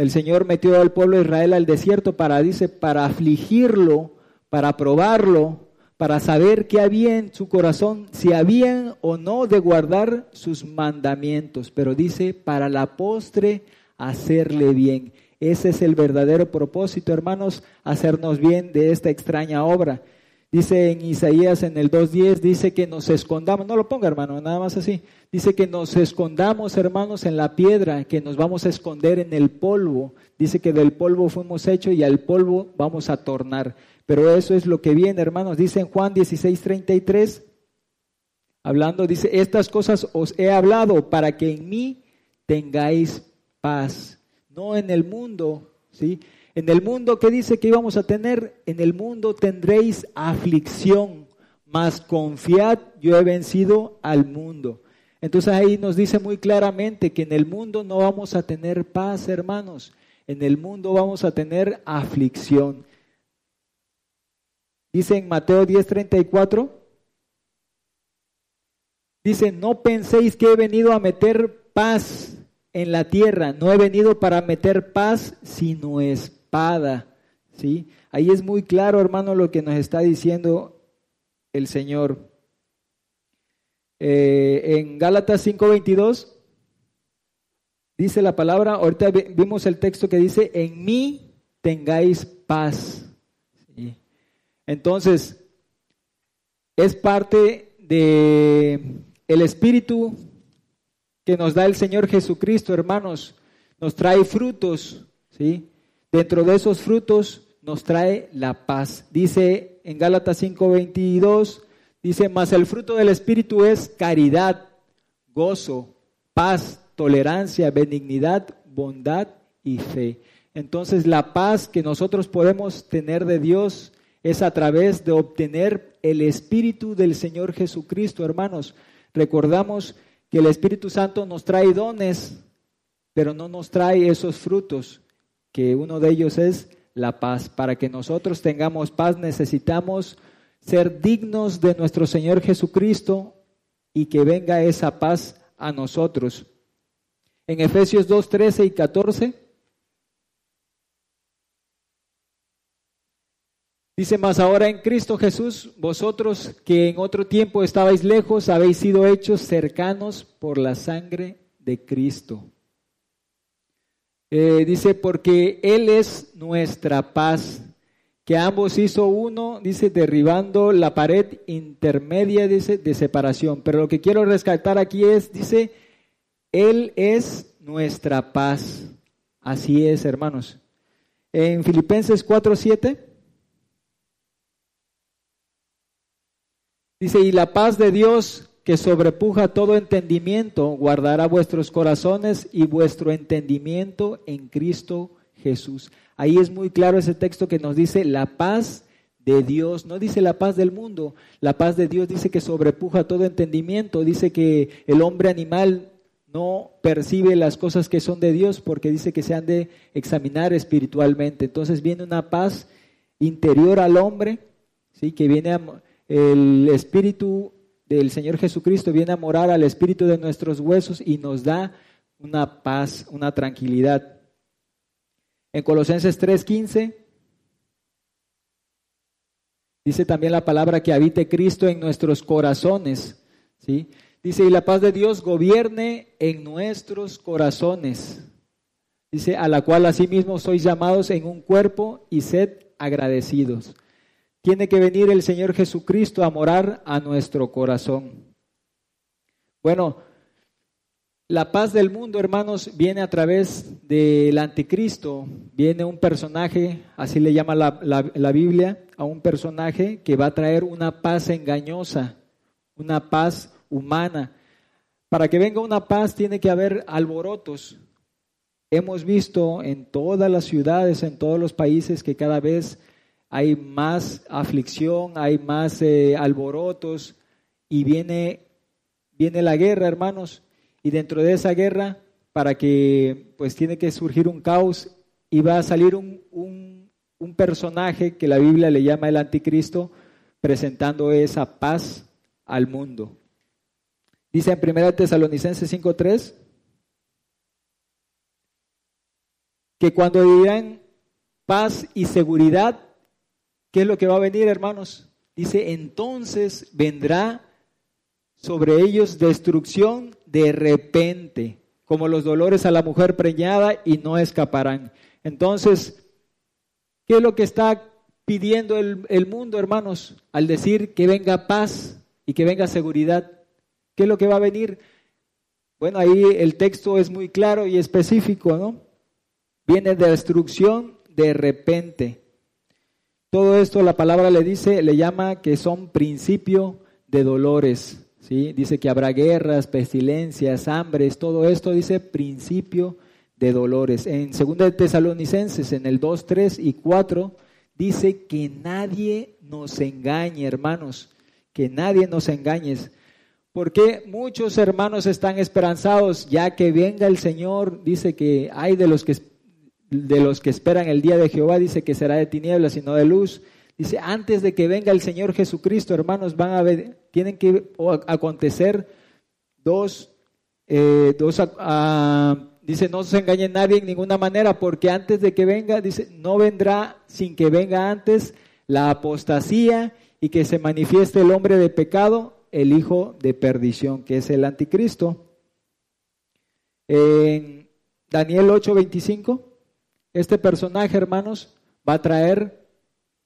el Señor metió al pueblo de Israel al desierto para, dice, para afligirlo, para probarlo, para saber qué había en su corazón, si habían o no de guardar sus mandamientos. Pero dice, para la postre, hacerle bien. Ese es el verdadero propósito, hermanos, hacernos bien de esta extraña obra. Dice en Isaías en el 2.10, dice que nos escondamos, no lo ponga hermano, nada más así. Dice que nos escondamos hermanos en la piedra, que nos vamos a esconder en el polvo. Dice que del polvo fuimos hechos y al polvo vamos a tornar. Pero eso es lo que viene hermanos. Dice en Juan 16.33, hablando, dice, estas cosas os he hablado para que en mí tengáis paz. No en el mundo, ¿sí? En el mundo, ¿qué dice que íbamos a tener? En el mundo tendréis aflicción, mas confiad, yo he vencido al mundo. Entonces ahí nos dice muy claramente que en el mundo no vamos a tener paz, hermanos. En el mundo vamos a tener aflicción. Dice en Mateo 10:34, dice, no penséis que he venido a meter paz en la tierra, no he venido para meter paz, sino es espada. ¿sí? Ahí es muy claro, hermano, lo que nos está diciendo el Señor. Eh, en Gálatas 5:22 dice la palabra, ahorita vimos el texto que dice, en mí tengáis paz. Entonces, es parte de el espíritu que nos da el Señor Jesucristo, hermanos, nos trae frutos, ¿sí? Dentro de esos frutos nos trae la paz. Dice en Gálatas 5:22, dice, mas el fruto del Espíritu es caridad, gozo, paz, tolerancia, benignidad, bondad y fe. Entonces la paz que nosotros podemos tener de Dios es a través de obtener el Espíritu del Señor Jesucristo, hermanos. Recordamos que el Espíritu Santo nos trae dones, pero no nos trae esos frutos que uno de ellos es la paz. Para que nosotros tengamos paz necesitamos ser dignos de nuestro Señor Jesucristo y que venga esa paz a nosotros. En Efesios 2, 13 y 14 dice más ahora en Cristo Jesús, vosotros que en otro tiempo estabais lejos, habéis sido hechos cercanos por la sangre de Cristo eh, dice, porque Él es nuestra paz, que ambos hizo uno, dice, derribando la pared intermedia, dice, de separación. Pero lo que quiero rescatar aquí es, dice, Él es nuestra paz. Así es, hermanos. En Filipenses 4:7 dice, y la paz de Dios que sobrepuja todo entendimiento, guardará vuestros corazones y vuestro entendimiento en Cristo Jesús. Ahí es muy claro ese texto que nos dice, la paz de Dios. No dice la paz del mundo, la paz de Dios dice que sobrepuja todo entendimiento, dice que el hombre animal no percibe las cosas que son de Dios porque dice que se han de examinar espiritualmente. Entonces viene una paz interior al hombre, ¿sí? que viene el espíritu del Señor Jesucristo viene a morar al espíritu de nuestros huesos y nos da una paz, una tranquilidad. En Colosenses 3:15 dice también la palabra que habite Cristo en nuestros corazones, ¿sí? Dice, y la paz de Dios gobierne en nuestros corazones. Dice, a la cual asimismo sois llamados en un cuerpo y sed agradecidos. Tiene que venir el Señor Jesucristo a morar a nuestro corazón. Bueno, la paz del mundo, hermanos, viene a través del anticristo. Viene un personaje, así le llama la, la, Biblia, a un personaje que va a traer una paz engañosa, una paz humana. Para que venga una paz tiene que haber alborotos. Hemos visto en todas las ciudades, en todos los países, que cada vez hay más aflicción, hay más eh, alborotos y viene, viene la guerra, hermanos y dentro de esa guerra, para que pues tiene que surgir un caos y va a salir un, un, personaje que la Biblia le llama el anticristo, presentando esa paz al mundo. Dice en 1 Tesalonicenses 5:3 que cuando dirán paz y seguridad, ¿qué es lo que va a venir, hermanos? Dice, entonces vendrá sobre ellos destrucción de repente, como los dolores a la mujer preñada y no escaparán. Entonces, ¿qué es lo que está pidiendo el, mundo, hermanos, al decir que venga paz y que venga seguridad? ¿Qué es lo que va a venir? Bueno, ahí el texto es muy claro y específico, ¿no? Viene de destrucción de repente. Todo esto la palabra le dice, le llama que son principio de dolores. Dice que habrá guerras, pestilencias, hambres, todo esto dice principio de dolores. En 2 Tesalonicenses, en el 2, 3 y 4, dice que nadie nos engañe, hermanos, que nadie nos engañe. Porque muchos hermanos están esperanzados, ya que venga el Señor, dice que hay de los que, de los que esperan el día de Jehová, dice que será de tinieblas y no de luz. Dice, antes de que venga el Señor Jesucristo, hermanos, van a ver, tienen que acontecer dos, eh, dice, no se engañe nadie en ninguna manera, porque antes de que venga, dice, no vendrá sin que venga antes la apostasía y que se manifieste el hombre de pecado, el hijo de perdición, que es el anticristo. En Daniel 8:25, este personaje, hermanos, va a traer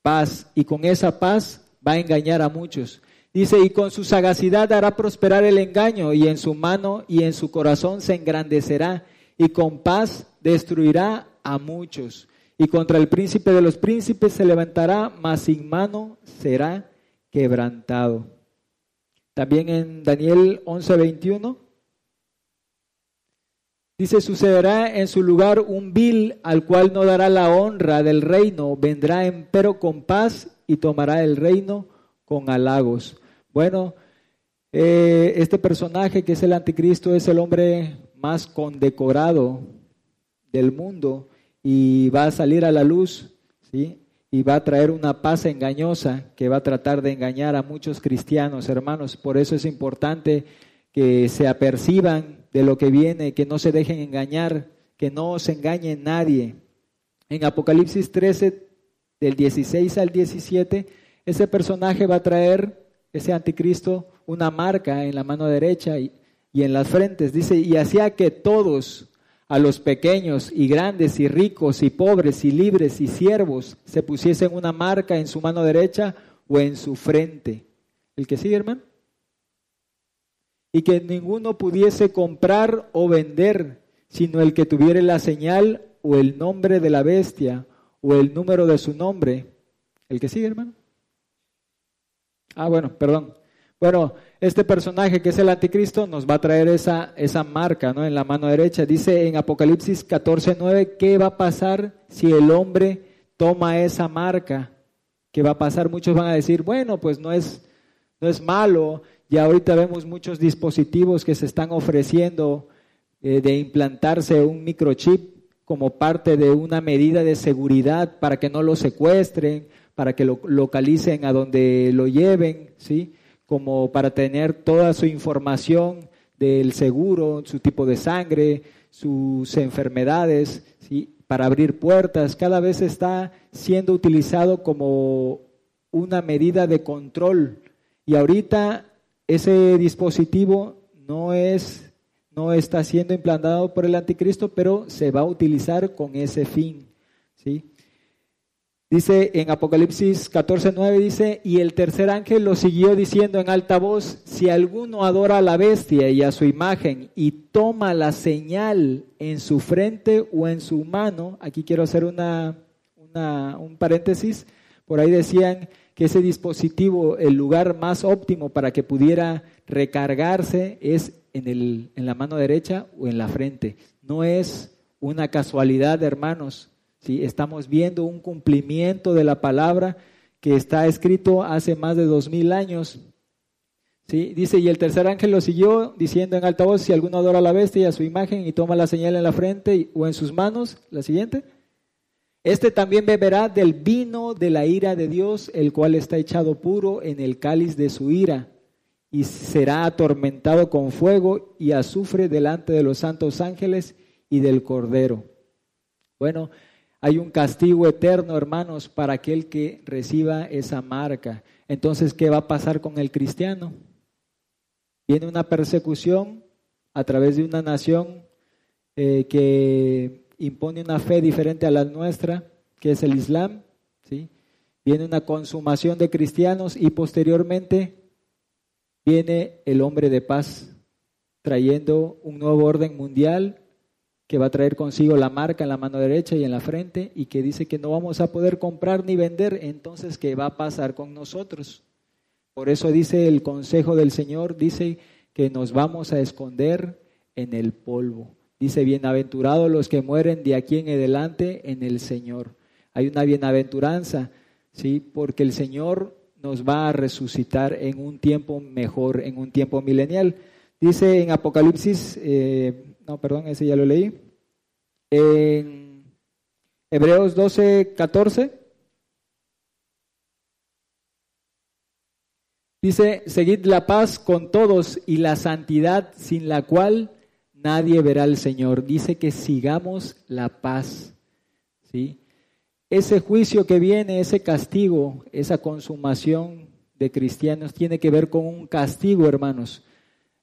paz y con esa paz va a engañar a muchos. Dice, y con su sagacidad hará prosperar el engaño y en su mano y en su corazón se engrandecerá y con paz destruirá a muchos. Y contra el príncipe de los príncipes se levantará, mas sin mano será quebrantado. También en Daniel 11:21 Dice, sucederá en su lugar un vil al cual no dará la honra del reino, vendrá empero con paz y tomará el reino con halagos. Bueno, eh, este personaje que es el anticristo es el hombre más condecorado del mundo y va a salir a la luz, ¿sí? Y va a traer una paz engañosa que va a tratar de engañar a muchos cristianos, hermanos. Por eso es importante que se aperciban de lo que viene, que no se dejen engañar, que no se engañe nadie. En Apocalipsis 13, del 16 al 17, ese personaje va a traer, ese anticristo, una marca en la mano derecha y, y en las frentes. Dice, y hacía que todos, a los pequeños y grandes y ricos y pobres y libres y siervos, se pusiesen una marca en su mano derecha o en su frente. ¿El que sigue, hermano? Y que ninguno pudiese comprar o vender, sino el que tuviera la señal o el nombre de la bestia o el número de su nombre. ¿El que sigue, hermano? Ah, bueno, perdón. Bueno, este personaje que es el anticristo nos va a traer esa, esa marca ¿no? en la mano derecha. Dice en Apocalipsis 14, 9, ¿qué va a pasar si el hombre toma esa marca? ¿Qué va a pasar? Muchos van a decir, bueno, pues no es, no es malo. Ya ahorita vemos muchos dispositivos que se están ofreciendo eh, de implantarse un microchip como parte de una medida de seguridad para que no lo secuestren, para que lo localicen a donde lo lleven, ¿sí? Como para tener toda su información del seguro, su tipo de sangre, sus enfermedades, ¿sí? para abrir puertas. Cada vez está siendo utilizado como una medida de control. Y ahorita ese dispositivo no es no está siendo implantado por el anticristo, pero se va a utilizar con ese fin, ¿sí? Dice en Apocalipsis 14:9 dice, "Y el tercer ángel lo siguió diciendo en alta voz, si alguno adora a la bestia y a su imagen y toma la señal en su frente o en su mano, aquí quiero hacer una, un paréntesis, por ahí decían que ese dispositivo, el lugar más óptimo para que pudiera recargarse es en, el, en la mano derecha o en la frente. No es una casualidad, hermanos, Estamos viendo un cumplimiento de la palabra que está escrito hace más de dos mil años. ¿Sí? Dice, y el tercer ángel lo siguió diciendo en alta voz, si alguno adora a la bestia y a su imagen y toma la señal en la frente o en sus manos, la siguiente, este también beberá del vino de la ira de Dios, el cual está echado puro en el cáliz de su ira, y será atormentado con fuego y azufre delante de los santos ángeles y del Cordero. Bueno, hay un castigo eterno, hermanos, para aquel que reciba esa marca. Entonces, ¿qué va a pasar con el cristiano? Viene una persecución a través de una nación eh, que impone una fe diferente a la nuestra, que es el Islam. ¿sí? Viene una consumación de cristianos y posteriormente viene el hombre de paz, trayendo un nuevo orden mundial que va a traer consigo la marca en la mano derecha y en la frente y que dice que no vamos a poder comprar ni vender, entonces ¿qué va a pasar con nosotros? Por eso dice el consejo del Señor, dice que nos vamos a esconder en el polvo. Dice, bienaventurados los que mueren de aquí en adelante en el Señor. Hay una bienaventuranza, ¿sí? Porque el Señor nos va a resucitar en un tiempo mejor, en un tiempo milenial. Dice en Apocalipsis eh, no, perdón, ese ya lo leí. En Hebreos 12, 14. Dice, seguid la paz con todos y la santidad sin la cual nadie verá al Señor. Dice que sigamos la paz. ¿sí? Ese juicio que viene, ese castigo, esa consumación de cristianos tiene que ver con un castigo, hermanos.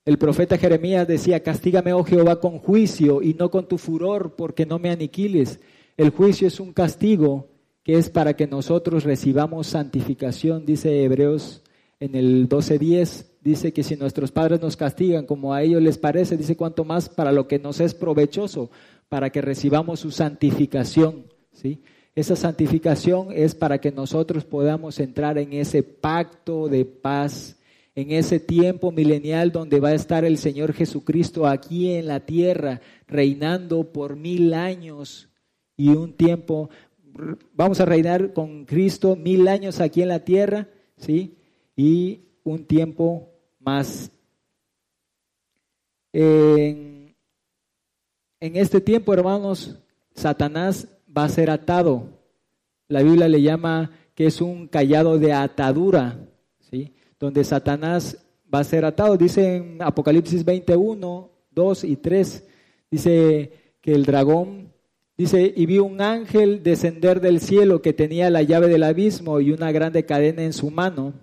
El profeta Jeremías decía, castígame, oh Jehová, con juicio y no con tu furor, porque no me aniquiles. El juicio es un castigo que es para que nosotros recibamos santificación, dice Hebreos en el 12.10, dice que si nuestros padres nos castigan como a ellos les parece, dice cuanto más para lo que nos es provechoso, para que recibamos su santificación. ¿sí? Esa santificación es para que nosotros podamos entrar en ese pacto de paz en ese tiempo milenial donde va a estar el Señor Jesucristo aquí en la tierra, reinando por mil años y un tiempo, vamos a reinar con Cristo mil años aquí en la tierra, ¿sí? Y un tiempo más. En, este tiempo, hermanos, Satanás va a ser atado. La Biblia le llama que es un callado de atadura, ¿sí? donde Satanás va a ser atado. Dice en Apocalipsis 21, 2 y 3, dice que el dragón, dice, y vi un ángel descender del cielo que tenía la llave del abismo y una grande cadena en su mano.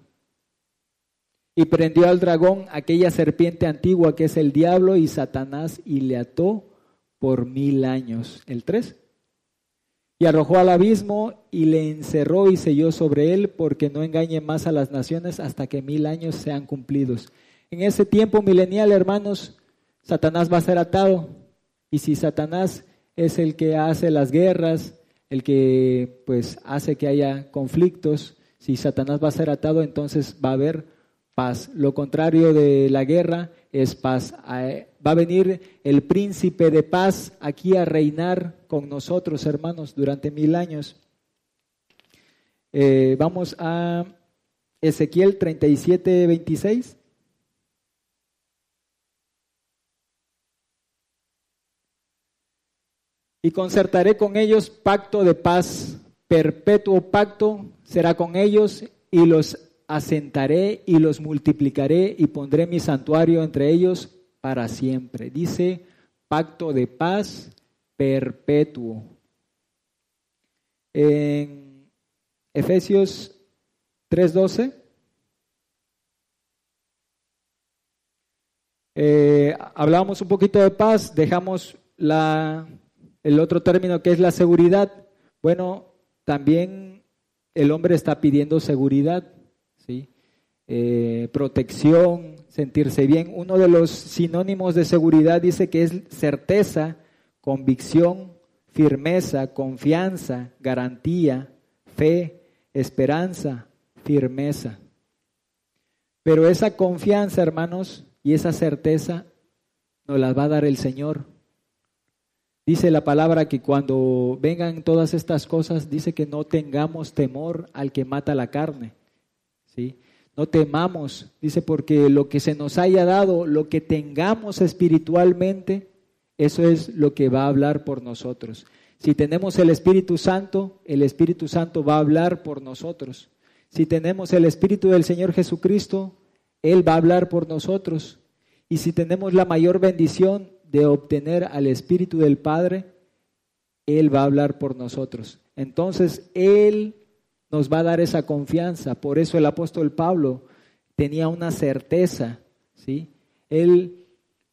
Y prendió al dragón aquella serpiente antigua que es el diablo y Satanás y le ató por mil años. El 3 y arrojó al abismo y le encerró y selló sobre él porque no engañe más a las naciones hasta que mil años sean cumplidos. En ese tiempo milenial, hermanos, Satanás va a ser atado. Y si Satanás es el que hace las guerras, el que pues hace que haya conflictos, si Satanás va a ser atado, entonces va a haber paz. Lo contrario de la guerra es paz. Va a venir el príncipe de paz aquí a reinar con nosotros, hermanos, durante mil años. Eh, vamos a Ezequiel 37, 26. Y concertaré con ellos pacto de paz, perpetuo pacto será con ellos y los asentaré y los multiplicaré y pondré mi santuario entre ellos para siempre. Dice pacto de paz perpetuo. En Efesios 3:12. Eh, hablábamos un poquito de paz, dejamos la, el otro término que es la seguridad. Bueno, también el hombre está pidiendo seguridad, Eh, protección, sentirse bien. Uno de los sinónimos de seguridad dice que es certeza, convicción, firmeza, confianza, garantía, fe, esperanza, firmeza. Pero esa confianza, hermanos, y esa certeza nos las va a dar el Señor. Dice la palabra que cuando vengan todas estas cosas, dice que no tengamos temor al que mata la carne. No temamos, dice, porque lo que se nos haya dado, lo que tengamos espiritualmente, eso es lo que va a hablar por nosotros. Si tenemos el Espíritu Santo, el Espíritu Santo va a hablar por nosotros. Si tenemos el Espíritu del Señor Jesucristo, Él va a hablar por nosotros. Y si tenemos la mayor bendición de obtener al Espíritu del Padre, Él va a hablar por nosotros. Entonces, Él nos va a dar esa confianza. Por eso el apóstol Pablo tenía una certeza, ¿sí? Él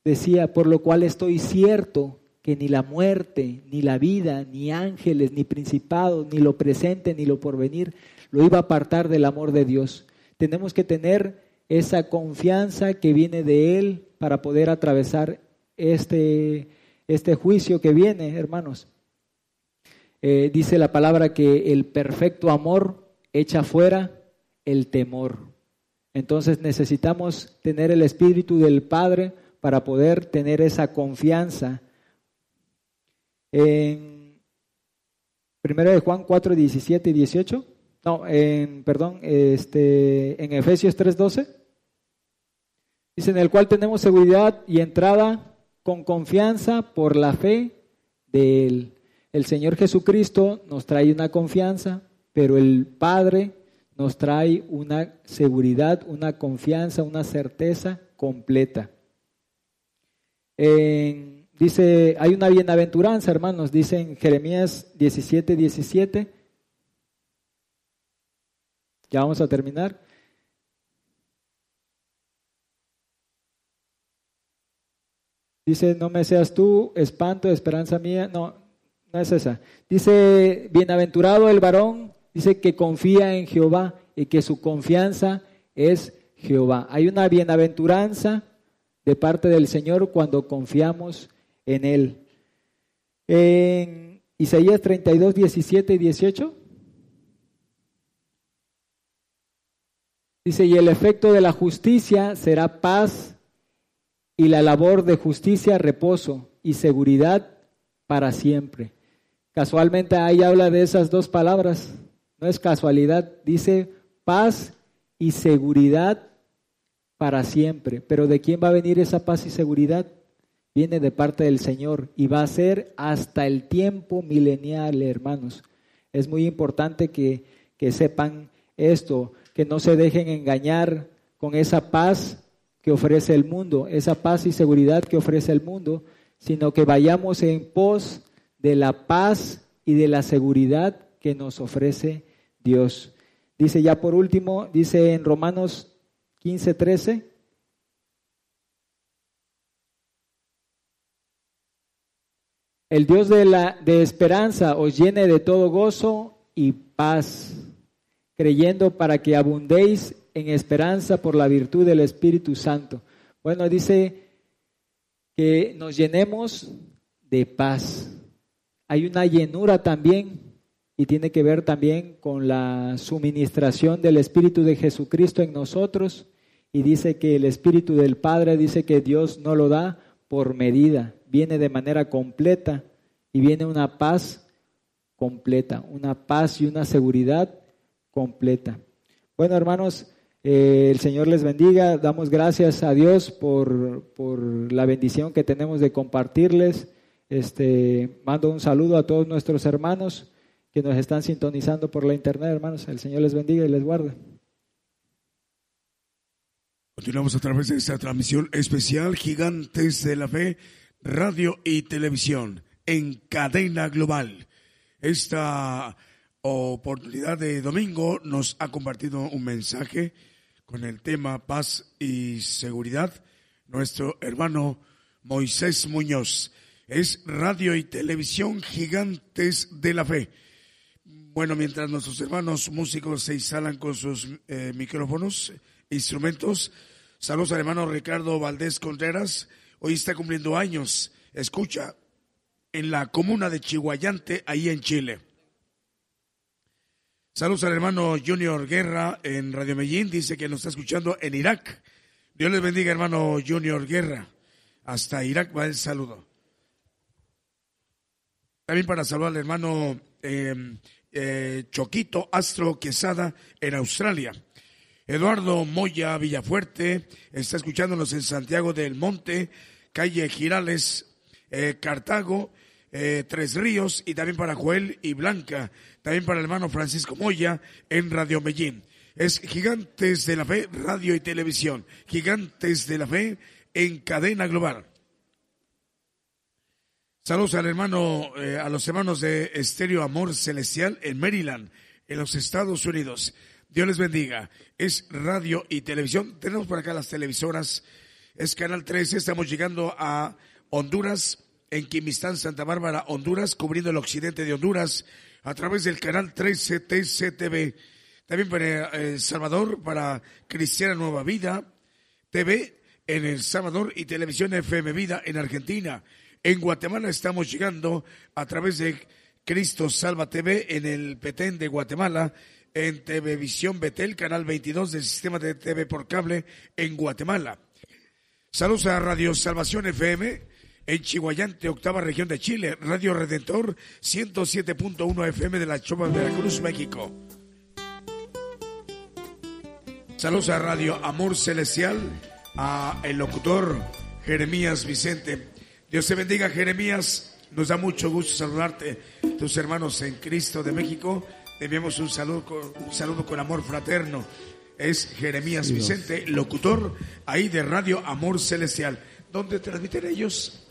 decía, por lo cual estoy cierto que ni la muerte, ni la vida, ni ángeles, ni principados, ni lo presente, ni lo porvenir, lo iba a apartar del amor de Dios. Tenemos que tener esa confianza que viene de Él para poder atravesar este, este juicio que viene, hermanos. Eh, dice la palabra que el perfecto amor echa fuera el temor. Entonces necesitamos tener el Espíritu del Padre para poder tener esa confianza. En 1 de Juan 4, 17 y 18. No, en, perdón, este, en Efesios 3:12. Dice, en el cual tenemos seguridad y entrada con confianza por la fe de Él. El Señor Jesucristo nos trae una confianza, pero el Padre nos trae una seguridad, una confianza, una certeza completa. dice, hay una bienaventuranza, hermanos, dice en Jeremías 17, 17, ya vamos a terminar. Dice, no me seas tú, espanto, esperanza mía. No, es esa. Dice, bienaventurado el varón, dice que confía en Jehová y que su confianza es Jehová. Hay una bienaventuranza de parte del Señor cuando confiamos en Él. En Isaías 32, 17 y 18. Dice, y el efecto de la justicia será paz y la labor de justicia reposo y seguridad para siempre. Casualmente ahí habla de esas dos palabras, no es casualidad, dice paz y seguridad para siempre. Pero ¿de quién va a venir esa paz y seguridad? Viene de parte del Señor y va a ser hasta el tiempo milenial, hermanos. Es muy importante que, que sepan esto que no se dejen engañar con esa paz que ofrece el mundo, esa paz y seguridad que ofrece el mundo, sino que vayamos en pos de la paz y de la seguridad que nos ofrece Dios. Dice ya por último, dice en Romanos 15, 13. El Dios de, la, de esperanza os llene de todo gozo y paz creyendo para que abundéis en esperanza por la virtud del Espíritu Santo. Bueno, dice que nos llenemos de paz. Hay una llenura también y tiene que ver también con la suministración del Espíritu de Jesucristo en nosotros. Y dice que el Espíritu del Padre dice que Dios no lo da por medida, viene de manera completa y viene una paz completa, una paz y una seguridad completa. Bueno, hermanos, eh, el Señor les bendiga. Damos gracias a Dios por, por la bendición que tenemos de compartirles. Este, mando un saludo a todos nuestros hermanos que nos están sintonizando por la internet, hermanos. El Señor les bendiga y les guarde. Continuamos a través de esta transmisión especial Gigantes de la Fe, radio y televisión en cadena global. Esta oportunidad de domingo nos ha compartido un mensaje con el tema paz y seguridad nuestro hermano Moisés Muñoz. Es radio y televisión Gigantes de la Fe. Bueno, mientras nuestros hermanos músicos se instalan con sus eh, micrófonos, instrumentos. Saludos al hermano Ricardo Valdés Contreras. Hoy está cumpliendo años. Escucha en la comuna de Chihuayante, ahí en Chile. Saludos al hermano Junior Guerra en Radio Medellín. Dice que nos está escuchando en Irak. Dios les bendiga, hermano Junior Guerra. Hasta Irak va el saludo. También para saludar al hermano eh, eh, Choquito Astro Quesada en Australia. Eduardo Moya Villafuerte está escuchándonos en Santiago del Monte, calle Girales, eh, Cartago, eh, Tres Ríos y también para Joel y Blanca, también para el hermano Francisco Moya en Radio Medellín. Es Gigantes de la Fe, radio y televisión. Gigantes de la Fe en cadena global. Saludos al hermano, eh, a los hermanos de Estéreo Amor Celestial en Maryland, en los Estados Unidos. Dios les bendiga. Es radio y televisión. Tenemos por acá las televisoras. Es Canal 13. Estamos llegando a Honduras, en Quimistán, Santa Bárbara, Honduras, cubriendo el occidente de Honduras a través del canal 13 TCTV. También para El Salvador, para Cristiana Nueva Vida TV en El Salvador y Televisión FM Vida en Argentina. En Guatemala estamos llegando a través de Cristo Salva TV en el Petén de Guatemala en Televisión Betel, canal 22 del sistema de TV por cable en Guatemala. Saludos a Radio Salvación FM en Chihuayante, octava región de Chile, Radio Redentor 107.1 FM de la Choma de Veracruz, México. Saludos a Radio Amor Celestial, a el locutor Jeremías Vicente. Dios te bendiga, Jeremías. Nos da mucho gusto saludarte, tus hermanos en Cristo de México enviamos un saludo, con, un saludo con amor fraterno. Es Jeremías Vicente, locutor ahí de Radio Amor Celestial. ¿Dónde transmiten ellos?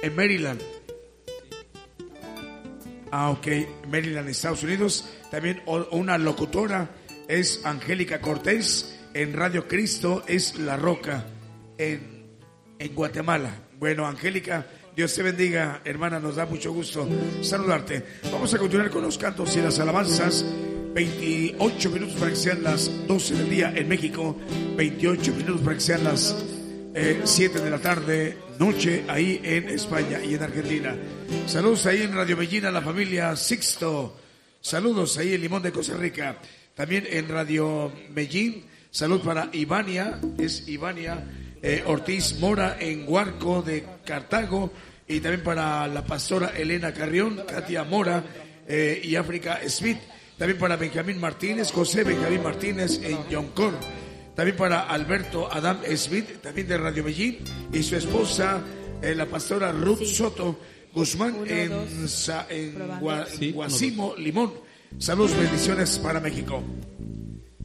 En Maryland. Ah, ok, Maryland, Estados Unidos. También una locutora es Angélica Cortés. En Radio Cristo es La Roca, en, en Guatemala. Bueno, Angélica, Dios te bendiga, hermana, nos da mucho gusto saludarte. Vamos a continuar con los cantos y las alabanzas. 28 minutos para que sean las 12 del día en México, 28 minutos para que sean las 7 eh, de la tarde, noche ahí en España y en Argentina. Saludos ahí en Radio Medellín a la familia Sixto. Saludos ahí en Limón de Costa Rica. También en Radio Medellín. Salud para Ivania, es Ivania eh, Ortiz Mora en Huarco de Cartago y también para la pastora Elena Carrión, Katia Mora eh, y África Smith. También para Benjamín Martínez, José Benjamín Martínez en Yoncor. También para Alberto Adam Smith, también de Radio Medellín, y su esposa, eh, la pastora Ruth Soto Guzmán en, en, Guasimo, Limón. Saludos, bendiciones para México.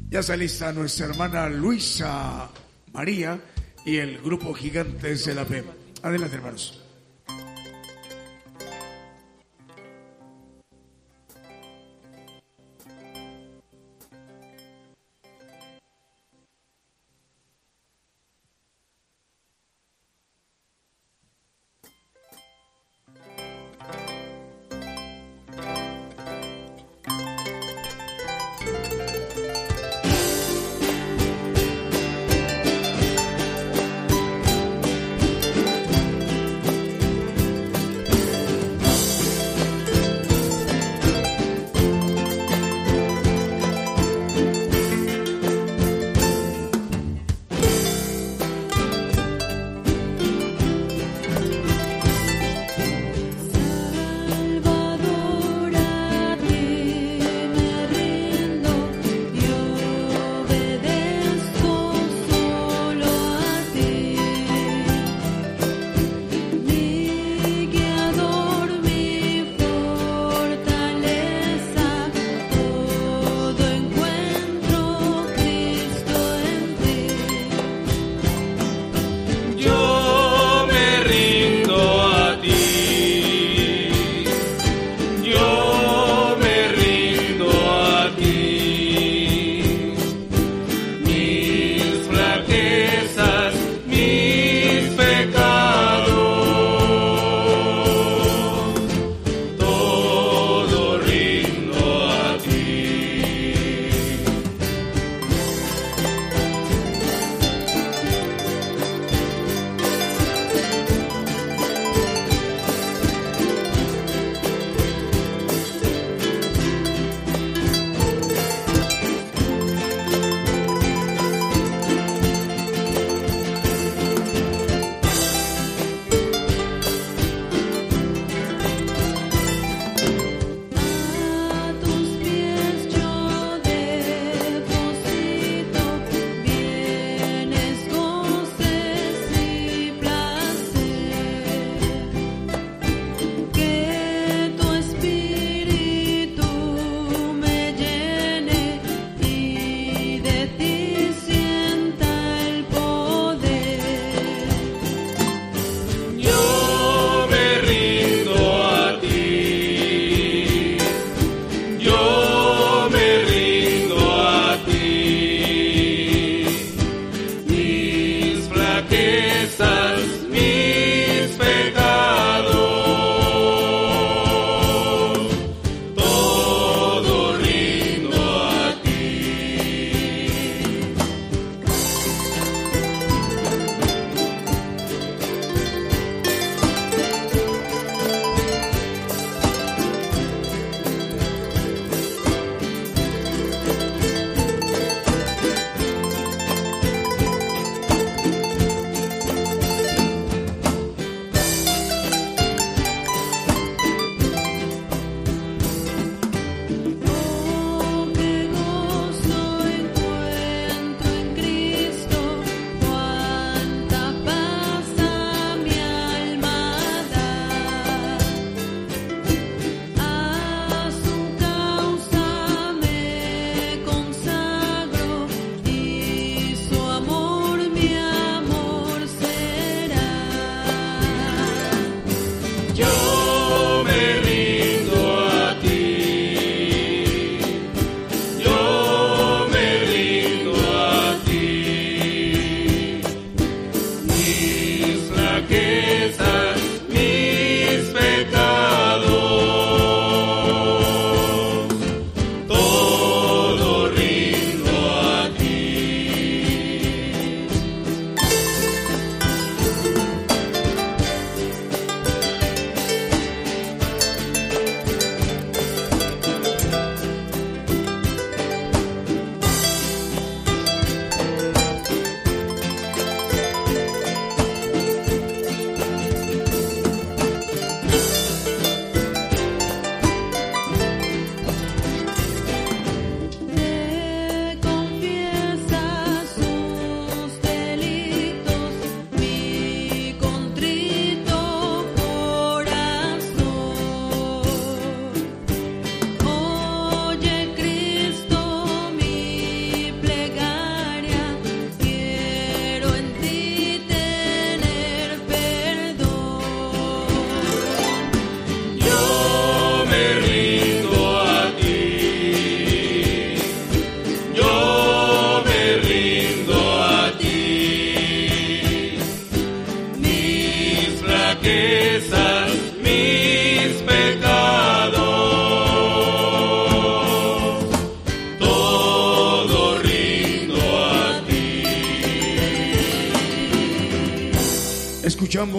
Ya está lista nuestra hermana Luisa María y el grupo Gigantes de la Fe. Adelante, hermanos.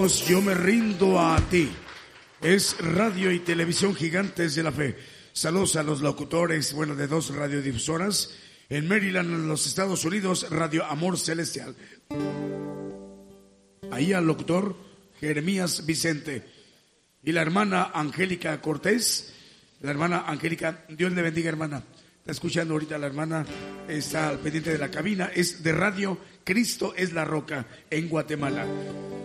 Yo me rindo a ti. Es radio y televisión gigantes de la fe. Saludos a los locutores, bueno, de dos radiodifusoras. En Maryland, en los Estados Unidos, Radio Amor Celestial. Ahí al locutor Jeremías Vicente. Y la hermana Angélica Cortés. La hermana Angélica, Dios le bendiga, hermana. Está escuchando ahorita la hermana, está al pendiente de la cabina. Es de radio Cristo es la roca en Guatemala.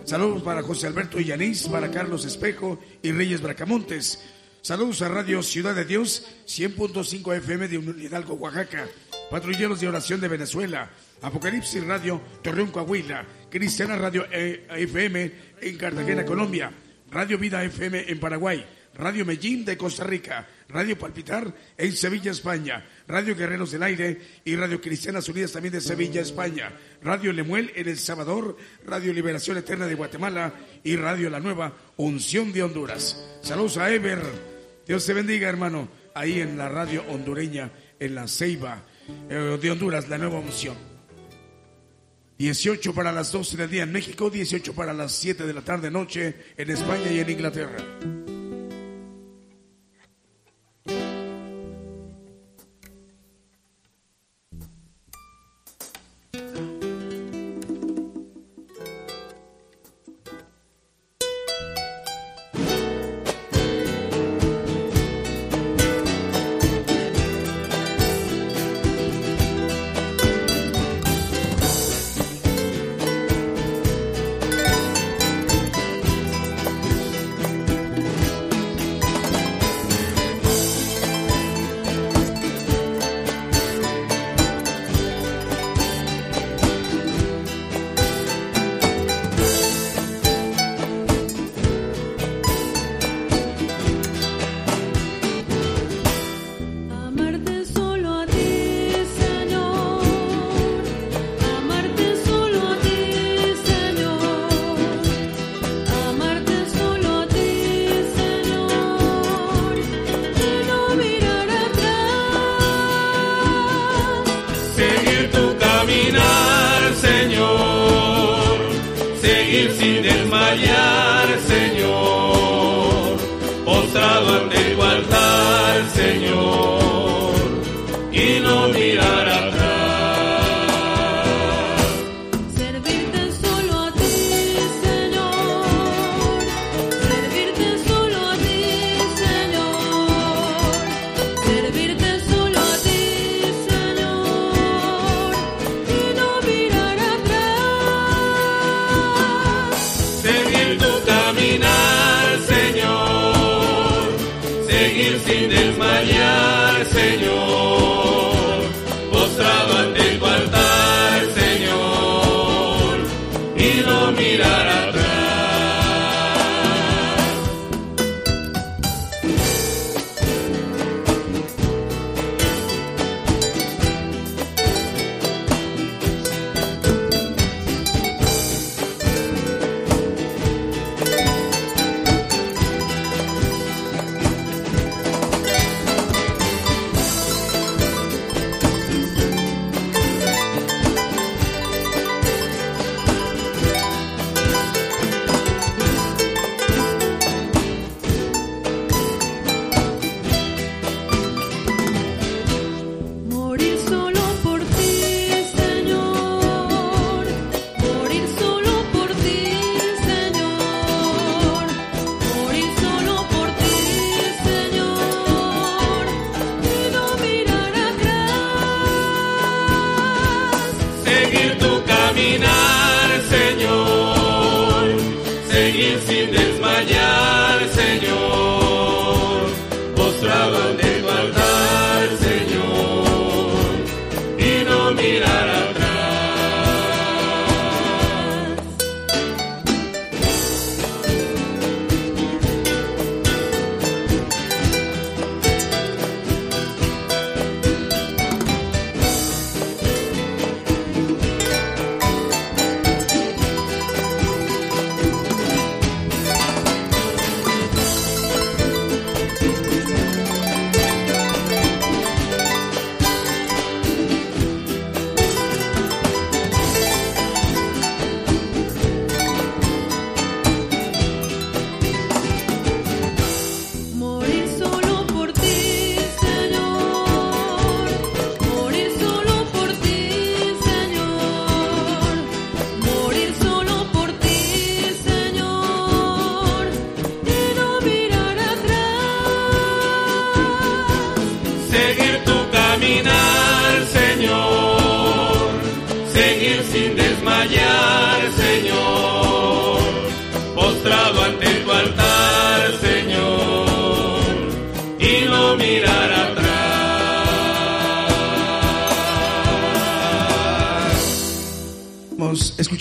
Saludos para José Alberto Yanis, para Carlos Espejo y Reyes Bracamontes. Saludos a Radio Ciudad de Dios, 100.5 FM de Hidalgo, Oaxaca. Patrulleros de Oración de Venezuela. Apocalipsis Radio, Torreón, Coahuila. Cristiana Radio eh, FM en Cartagena, Colombia. Radio Vida FM en Paraguay. Radio Medellín de Costa Rica, Radio Palpitar en Sevilla, España, Radio Guerreros del Aire y Radio Cristianas Unidas también de Sevilla, España, Radio Lemuel en El Salvador, Radio Liberación Eterna de Guatemala y Radio La Nueva Unción de Honduras. Saludos a Ever, Dios te bendiga hermano, ahí en la radio hondureña, en la Ceiba eh, de Honduras, la Nueva Unción. 18 para las 12 del día en México, 18 para las 7 de la tarde noche en España y en Inglaterra.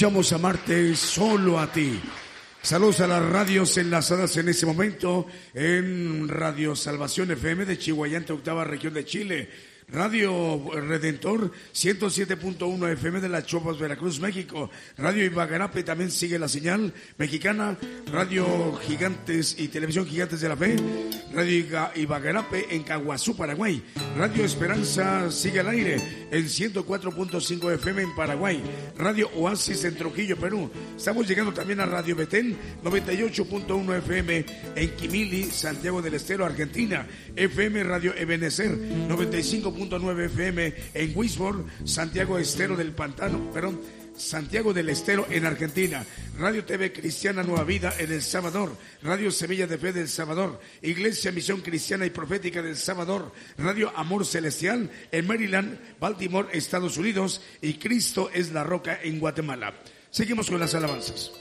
Escuchamos a Marte solo a ti. Saludos a las radios enlazadas en ese momento en Radio Salvación FM de Chihuayante, octava región de Chile. Radio Redentor 107.1 FM de las Chopas, Veracruz, México. Radio Ibagarape también sigue la señal mexicana. Radio Gigantes y Televisión Gigantes de la Fe. Radio Ibagarape en Caguazú, Paraguay. Radio Esperanza sigue al aire en 104.5 FM en Paraguay. Radio Oasis en Trujillo, Perú. Estamos llegando también a Radio Betén 98.1 FM en Quimili, Santiago del Estero, Argentina. FM Radio Ebenecer 95. 9 FM en Wisborne, Santiago Estero del Pantano, perdón, Santiago del Estero en Argentina, Radio TV Cristiana Nueva Vida en El Salvador, Radio Semilla de Fe del Salvador, Iglesia Misión Cristiana y Profética del Salvador, Radio Amor Celestial en Maryland, Baltimore, Estados Unidos. Y Cristo es la Roca en Guatemala. Seguimos con las alabanzas.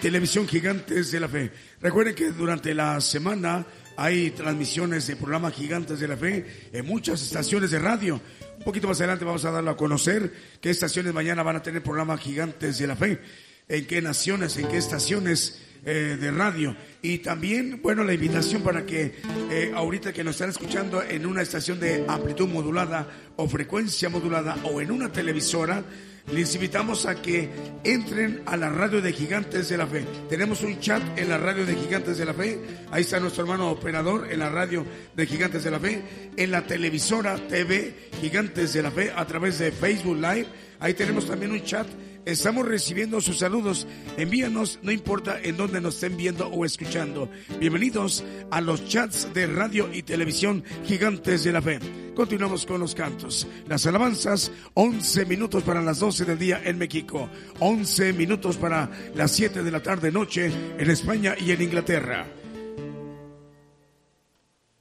Televisión gigantes de la fe. Recuerden que durante la semana hay transmisiones de programa Gigantes de la Fe en muchas estaciones de radio. Un poquito más adelante vamos a darlo a conocer qué estaciones mañana van a tener programa Gigantes de la Fe, en qué naciones, en qué estaciones eh, de radio. Y también, bueno, la invitación para que eh, ahorita que nos están escuchando en una estación de amplitud modulada o frecuencia modulada o en una televisora, les invitamos a que entren a la radio de Gigantes de la Fe. Tenemos un chat en la radio de Gigantes de la Fe. Ahí está nuestro hermano operador en la radio de Gigantes de la Fe. En la televisora TV Gigantes de la Fe a través de Facebook Live Ahí tenemos también un chat. Estamos recibiendo sus saludos. Envíanos, no importa en dónde nos estén viendo o escuchando. Bienvenidos a los chats de radio y televisión Gigantes de la Fe. Continuamos con los cantos. Las alabanzas, 11 minutos para las 12 del día en México, 11 minutos para las 7 de la tarde noche en España y en Inglaterra.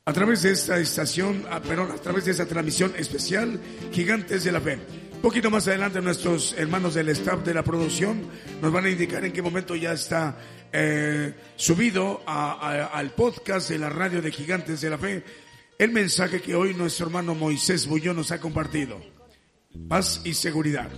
A través de esta estación, ah, perdón, a través de esta transmisión especial, Gigantes de la Fe. Un poquito más adelante nuestros hermanos del staff de la producción nos van a indicar en qué momento ya está eh, subido al podcast de la radio de Gigantes de la Fe el mensaje que hoy nuestro hermano Moisés Bullón nos ha compartido. Paz y seguridad.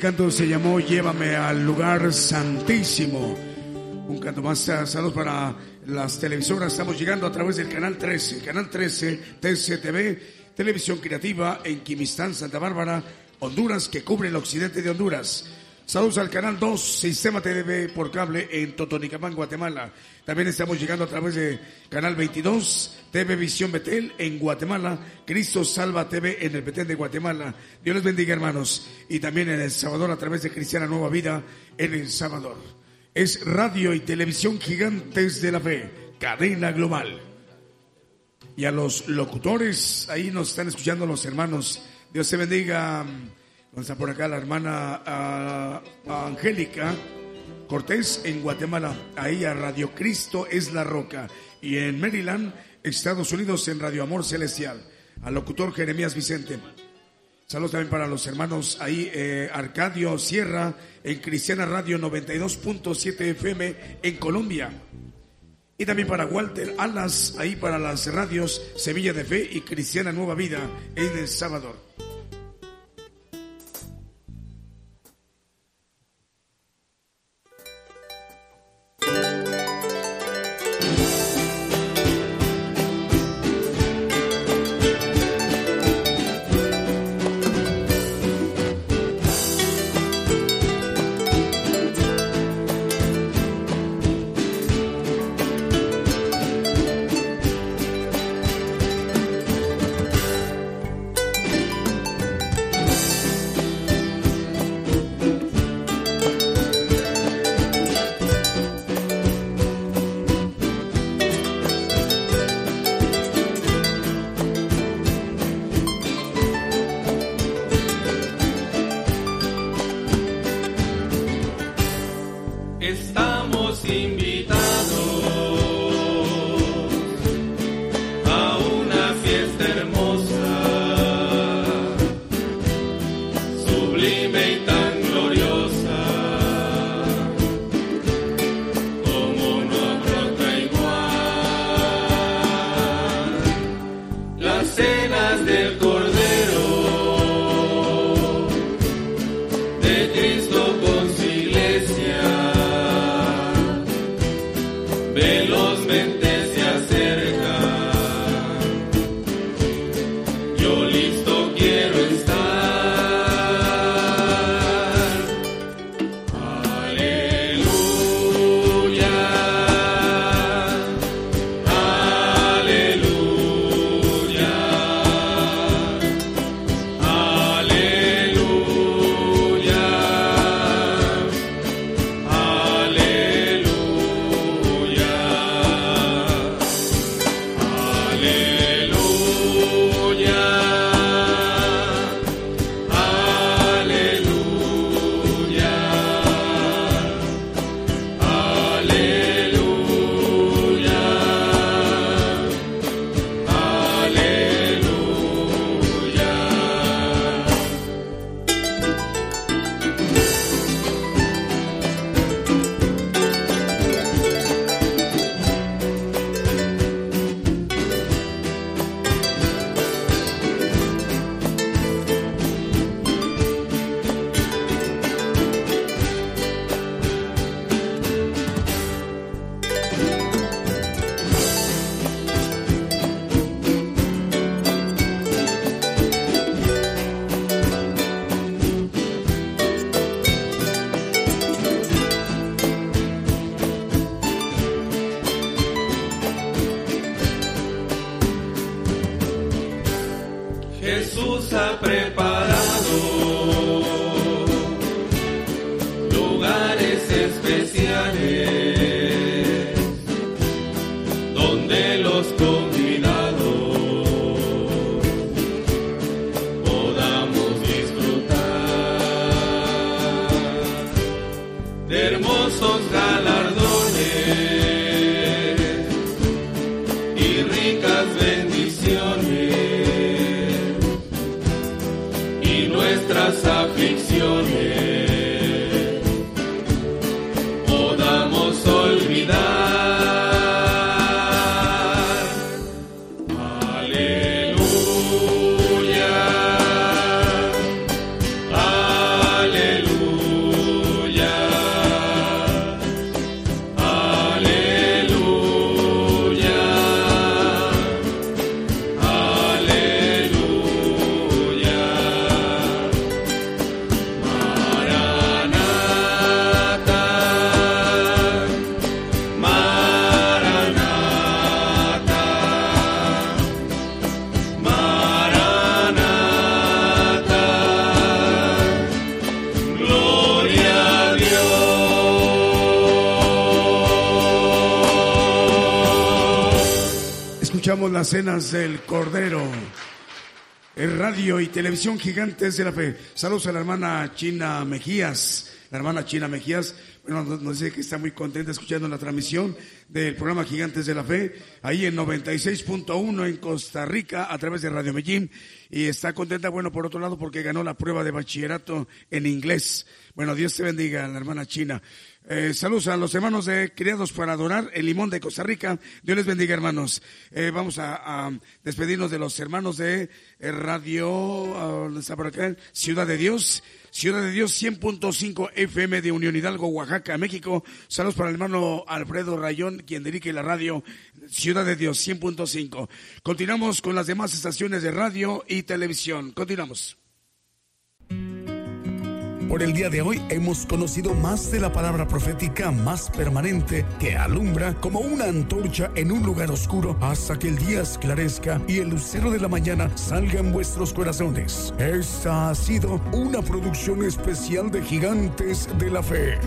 Canto se llamó Llévame al lugar santísimo. Un canto más saludos para las televisoras. Estamos llegando a través del canal 13, canal 13, TCTV, televisión creativa en Quimistán, Santa Bárbara, Honduras, que cubre el occidente de Honduras. Saludos al canal 2, Sistema TV por cable en Totonicapán, Guatemala. También estamos llegando a través de canal 22, TV Visión Betel en Guatemala, Cristo Salva TV en el Betel de Guatemala. Dios les bendiga, hermanos. Y también en El Salvador a través de Cristiana Nueva Vida en El Salvador. Es radio y televisión gigantes de la fe, cadena global. Y a los locutores, ahí nos están escuchando los hermanos. Dios se bendiga. Está por acá la hermana ah, Angélica Cortés en Guatemala. Ahí a Radio Cristo es la roca. Y en Maryland, Estados Unidos, en Radio Amor Celestial. Al locutor Jeremías Vicente. Saludos también para los hermanos ahí, eh, Arcadio Sierra, en Cristiana Radio 92.7 FM en Colombia. Y también para Walter Alas, ahí para las radios Semilla de Fe y Cristiana Nueva Vida en El Salvador. Las cenas del Cordero. En radio y televisión gigantes de la fe. Saludos a la hermana China Mejías. La hermana China Mejías bueno, nos dice que está muy contenta escuchando la transmisión del programa Gigantes de la Fe, ahí en 96.1 en Costa Rica, a través de Radio Medellín. Y está contenta, bueno, por otro lado, porque ganó la prueba de bachillerato en inglés. Bueno, Dios te bendiga, la hermana China. Eh, saludos a los hermanos de Criados para Adorar, el Limón de Costa Rica. Dios les bendiga, hermanos. Eh, vamos a, despedirnos de los hermanos de eh, Radio Ciudad de Dios. Ciudad de Dios 100.5 FM de Unión Hidalgo, Oaxaca, México. Saludos para el hermano Alfredo Rayón, quien dirige la radio Ciudad de Dios 100.5. Continuamos con las demás estaciones de radio y televisión. Continuamos. Por el día de hoy hemos conocido más de la palabra profética más permanente que alumbra como una antorcha en un lugar oscuro hasta que el día esclarezca y el lucero de la mañana salga en vuestros corazones. Esta ha sido una producción especial de Gigantes de la Fe.